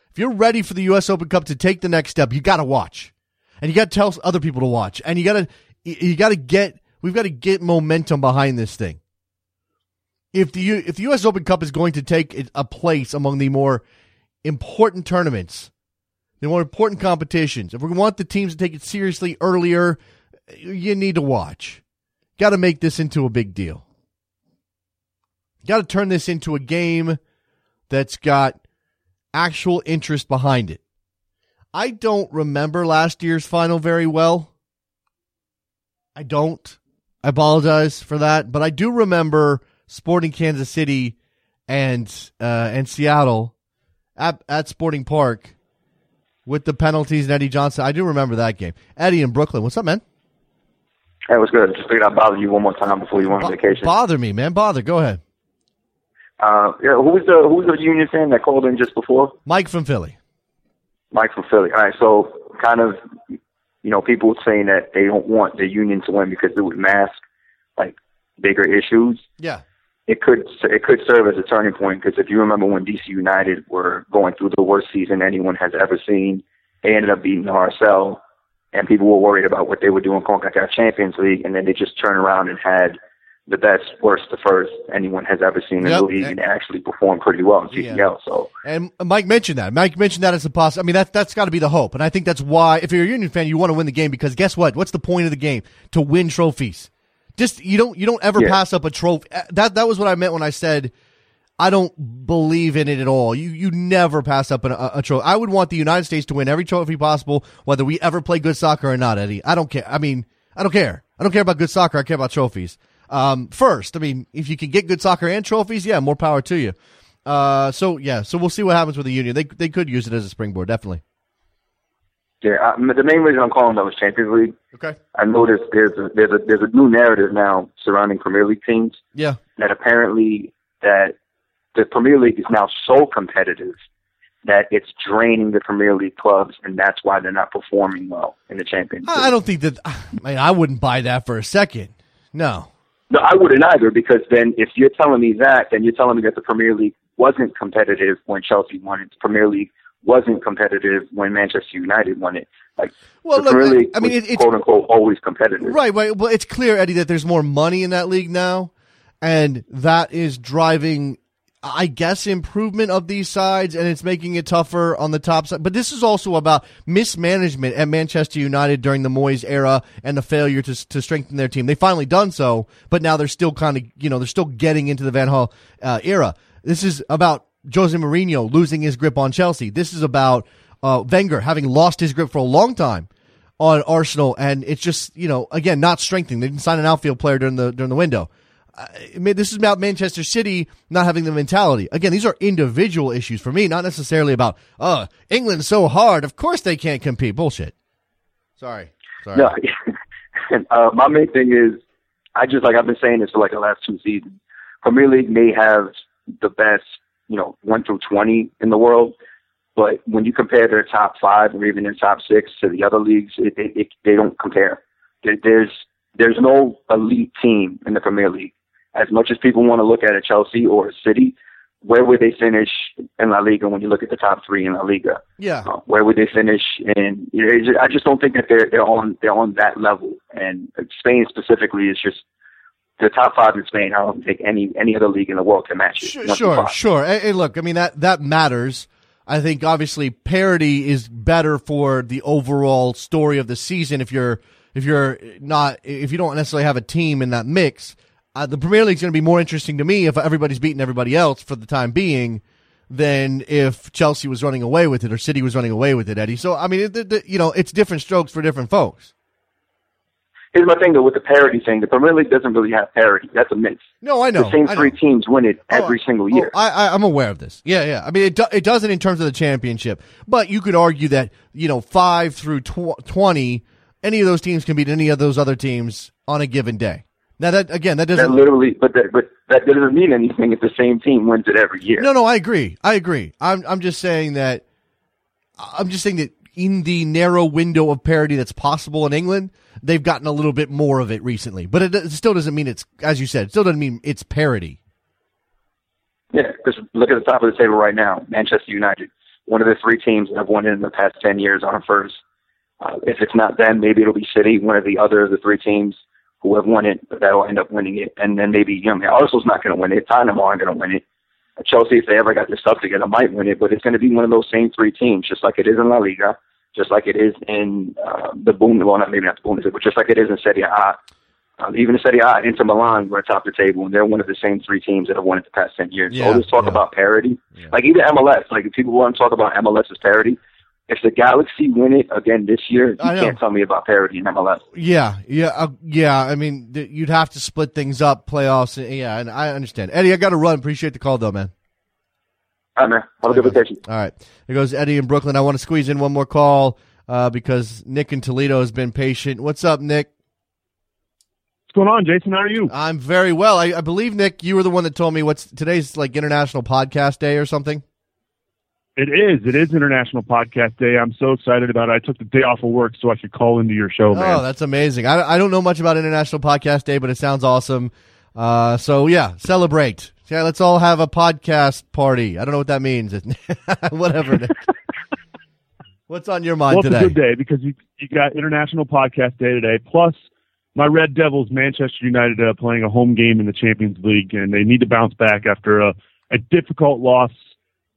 if you're ready for the U.S. Open Cup to take the next step, you got to watch, and you got to tell other people to watch, and you got to you got to get we've got to get momentum behind this thing. If the if the U.S. Open Cup is going to take a place among the more important tournaments, the more important competitions, if we want the teams to take it seriously earlier, you need to watch. Got to make this into a big deal got to turn this into a game that's got actual interest behind it. I don't remember last year's final very well. I don't. I apologize for that, but I do remember Sporting Kansas City and uh, and Seattle at at Sporting Park with the penalties and Eddie Johnson. I do remember that game. Eddie in Brooklyn, what's up, man?
Hey, what's good? Just figured I'd bother you one more time before you went on vacation.
Bother me, man. Bother. Go ahead.
Uh, yeah, who was the who was the Union fan that called in just before?
Mike from Philly.
Mike from Philly. All right, so kind of, you know, people saying that they don't want the Union to win because it would mask like bigger issues.
Yeah.
It could it could serve as a turning point because if you remember when DC United were going through the worst season anyone has ever seen, they ended up beating RSL, and people were worried about what they were doing in CONCACAF Champions League, and then they just turned around and had the best, worst to first anyone has ever seen in yep. the league, and actually performed pretty well in CCL. Yeah. So,
and Mike mentioned that. Mike mentioned that as a possible. I mean, that that's got to be the hope, and I think that's why, if you're a Union fan, you want to win the game because guess what? What's the point of the game? To win trophies. Just you don't you don't ever yeah. pass up a trophy. Uh, that that was what I meant when I said I don't believe in it at all. You you never pass up an, a, a trophy. I would want the United States to win every trophy possible, whether we ever play good soccer or not, Eddie. I don't care. I mean, I don't care. I don't care about good soccer. I care about trophies um, first. I mean, if you can get good soccer and trophies, yeah, more power to you. Uh, so yeah, so we'll see what happens with the union. They they could use it as a springboard, definitely.
Yeah, uh, the main reason I'm calling those Champions League.
Okay.
I noticed there's a, there's a there's a new narrative now surrounding Premier League teams.
Yeah.
That apparently that the Premier League is now so competitive that it's draining the Premier League clubs, and that's why they're not performing well in the Champions.
I, I don't think that. I mean, I wouldn't buy that for a second. No.
No, I wouldn't either because then if you're telling me that, then you're telling me that the Premier League wasn't competitive when Chelsea won it. The Premier League wasn't competitive when Manchester United won it. Like well, the look, Premier League I mean, was, it's quote unquote always competitive.
Right, right. Well, it's clear, Eddie, that there's more money in that league now, and that is driving I guess, improvement of these sides, and it's making it tougher on the top side. But this is also about mismanagement at Manchester United during the Moyes era and the failure to to strengthen their team. They finally done so, but now they're still kind of, you know, they're still getting into the Van Gaal uh, era. This is about Jose Mourinho losing his grip on Chelsea. This is about uh, Wenger having lost his grip for a long time on Arsenal, and it's just, you know, again, not strengthening. They didn't sign an outfield player during the during the window this is about Manchester City not having the mentality. Again, these are individual issues for me, not necessarily about, oh, England's so hard. Of course they can't compete. Bullshit. Sorry. Sorry.
No, <laughs> uh, my main thing is, I just, like I've been saying this for like the last two seasons. Premier League may have the best you know, one through 20 in the world. But when you compare their top five or even their top six to the other leagues, it, it, it, they don't compare. There, there's there's no elite team in the Premier League. As much as people want to look at a Chelsea or a City, where would they finish in La Liga when you look at the top three in La Liga?
Yeah.
Uh, where would they finish? And you know, just, I just don't think that they're they're on they're on that level. And Spain specifically is just the top five in Spain. I don't think any any other league in the world can match it.
Sure, sure, sure. And look, I mean that that matters. I think obviously parity is better for the overall story of the season. If you're if you're not if you don't necessarily have a team in that mix, uh, the Premier League's going to be more interesting to me if everybody's beating everybody else for the time being than if Chelsea was running away with it or City was running away with it, Eddie. So I mean, it, it, you know, it's different strokes for different folks.
Here's my thing though with the parity thing. The Premier League doesn't really have parity. That's a myth.
No, I know.
The same three teams win it every single year.
Oh, I, I, I'm aware of this. Yeah, yeah. I mean, it do, it doesn't in terms of the championship, but you could argue that you know five through tw- twenty, any of those teams can beat any of those other teams on a given day. Now that again, that
that
doesn't.
literally, but that, but that doesn't mean anything if the same team wins it every year.
No, no, I agree. I agree. I'm I'm just saying that. I'm just saying that in the narrow window of parity that's possible in England, they've gotten a little bit more of it recently. But it, it still doesn't mean it's, as you said, it still doesn't mean it's parity.
Yeah, because look at the top of the table right now, Manchester United, one of the three teams that have won it in the past ten years on first. Uh, if it's not them, maybe it'll be City, one of the other of the three teams who have won it, but that'll end up winning it. And then maybe, you know, Arsenal's not going to win it. Tottenham aren't going to win it. Chelsea, if they ever got their stuff together, might win it, but it's going to be one of those same three teams, just like it is in La Liga, just like it is in uh, the Bundesliga, well, not maybe not the Bundesliga, but just like it is in Serie A. Um, even in Serie A, Inter Milan were atop the table, and they're one of the same three teams that have won it the past 10 years.
Yeah,
so let's talk
yeah.
about parity. Like even MLS, like if people want to talk about MLS's parity, if the Galaxy win it again this year, you can't tell me about parity in MLS.
Yeah, yeah, uh, yeah. I mean, th- you'd have to split things up, playoffs. and- Yeah, and I understand. Eddie, I got to run. Appreciate the call, though, man.
All right, man. Have a good vacation.
All right. There goes Eddie in Brooklyn. I want to squeeze in one more call uh, because Nick in Toledo has been patient. What's up, Nick?
What's going on, Jason? How are you?
I'm very well. I, I believe, Nick, you were the one that told me what's today's like International Podcast Day or something.
It is. It is International Podcast Day. I'm so excited about it. I took the day off of work so I could call into your show, man.
Oh, that's amazing. I, I don't know much about International Podcast Day, but it sounds awesome. Uh, so yeah, celebrate. Yeah, let's all have a podcast party. I don't know what that means. <laughs> Whatever. <laughs> What's on your mind
well, it's a good day because you you got International Podcast Day today. Plus, my Red Devils, Manchester United, uh, playing a home game in the Champions League, and they need to bounce back after a, a difficult loss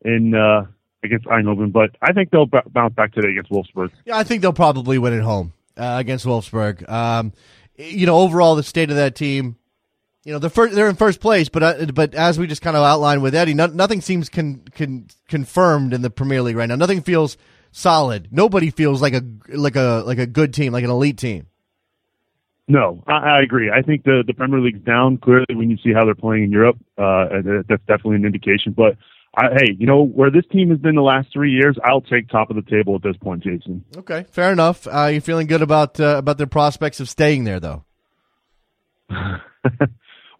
in uh, against Eindhoven. But I think they'll b- bounce back today against Wolfsburg.
Yeah, I think they'll probably win at home uh, against Wolfsburg. Um, you know, overall, the state of that team, you know, they're first, they're in first place, but uh, but as we just kind of outlined with Eddie, no, nothing seems con, con, confirmed in the Premier League right now. Nothing feels solid. Nobody feels like a like a like a good team, like an elite team.
No, I, I agree. I think the the Premier League's down clearly when you see how they're playing in Europe. Uh, that's definitely an indication. But I, hey, you know where this team has been the last three years, I'll take top of the table at this point, Jason.
Okay, fair enough. Uh, you feeling good about uh, about their prospects of staying there, though? <laughs>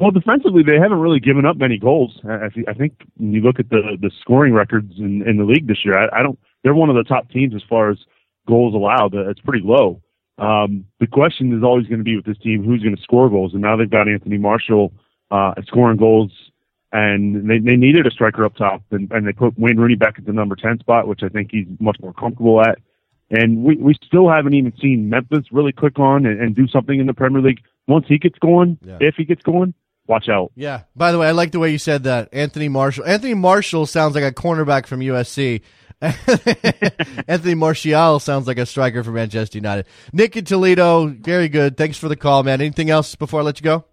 Well, defensively, they haven't really given up many goals. I, I think when you look at the the scoring records in, in the league this year, I, I don't. They're one of the top teams as far as goals allowed. Uh, It's pretty low. Um, the question is always going to be with this team who's going to score goals, and now they've got Anthony Marshall uh, scoring goals, and they they needed a striker up top, and, and they put Wayne Rooney back at the number ten spot, which I think he's much more comfortable at. And we, we still haven't even seen Memphis really click on and, and do something in the Premier League. Once he gets going, if he gets going, watch out.
Yeah. By the way, I like the way you said that. Anthony Marshall. Anthony Marshall sounds like a cornerback from USC. <laughs> Anthony Martial sounds like a striker for Manchester United. Nick in Toledo, very good. Thanks for the call, man. Anything else before I let you go?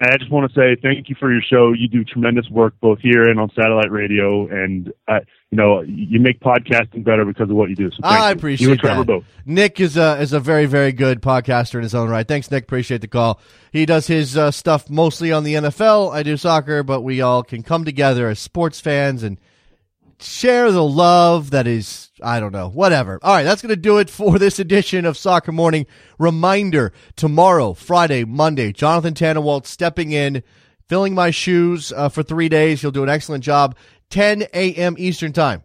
And I just want to say thank you for your show. You do tremendous work both here and on satellite radio, and uh, you know you make podcasting better because of what you do. So thank
I
you.
appreciate
you and Trevor
that.
both.
Nick is a is a very very good podcaster in his own right. Thanks, Nick. Appreciate the call. He does his uh, stuff mostly on the NFL. I do soccer, but we all can come together as sports fans and share the love that is I don't know whatever. All right, that's going to do it for this edition of Soccer Morning. Reminder: tomorrow, Friday, Monday, Jonathan Tannenwald stepping in filling my shoes uh, for three days. He'll do an excellent job. 10 a.m. Eastern Time.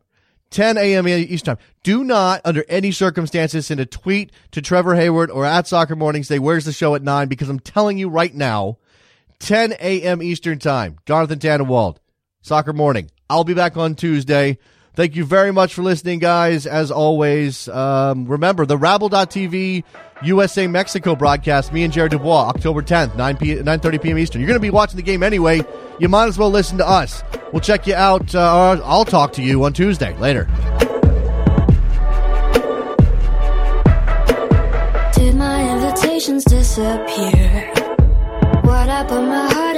10 a.m. Eastern Time. Do not, under any circumstances, send a tweet to Trevor Hayward or at Soccer Morning say, Where's the show at 9? Because I'm telling you right now, 10 a.m. Eastern Time. Jonathan Tannenwald, Soccer Morning. I'll be back on Tuesday. Thank you very much for listening, guys. As always, um, remember the Rabble.tv USA Mexico broadcast, me and Jared Dubois, October 10th, 9 p- 9.30 p.m. Eastern. You're going to be watching the game anyway. You might as well listen to us. We'll check you out. Uh, I'll talk to you on Tuesday. Later.
Did my invitations disappear? What put my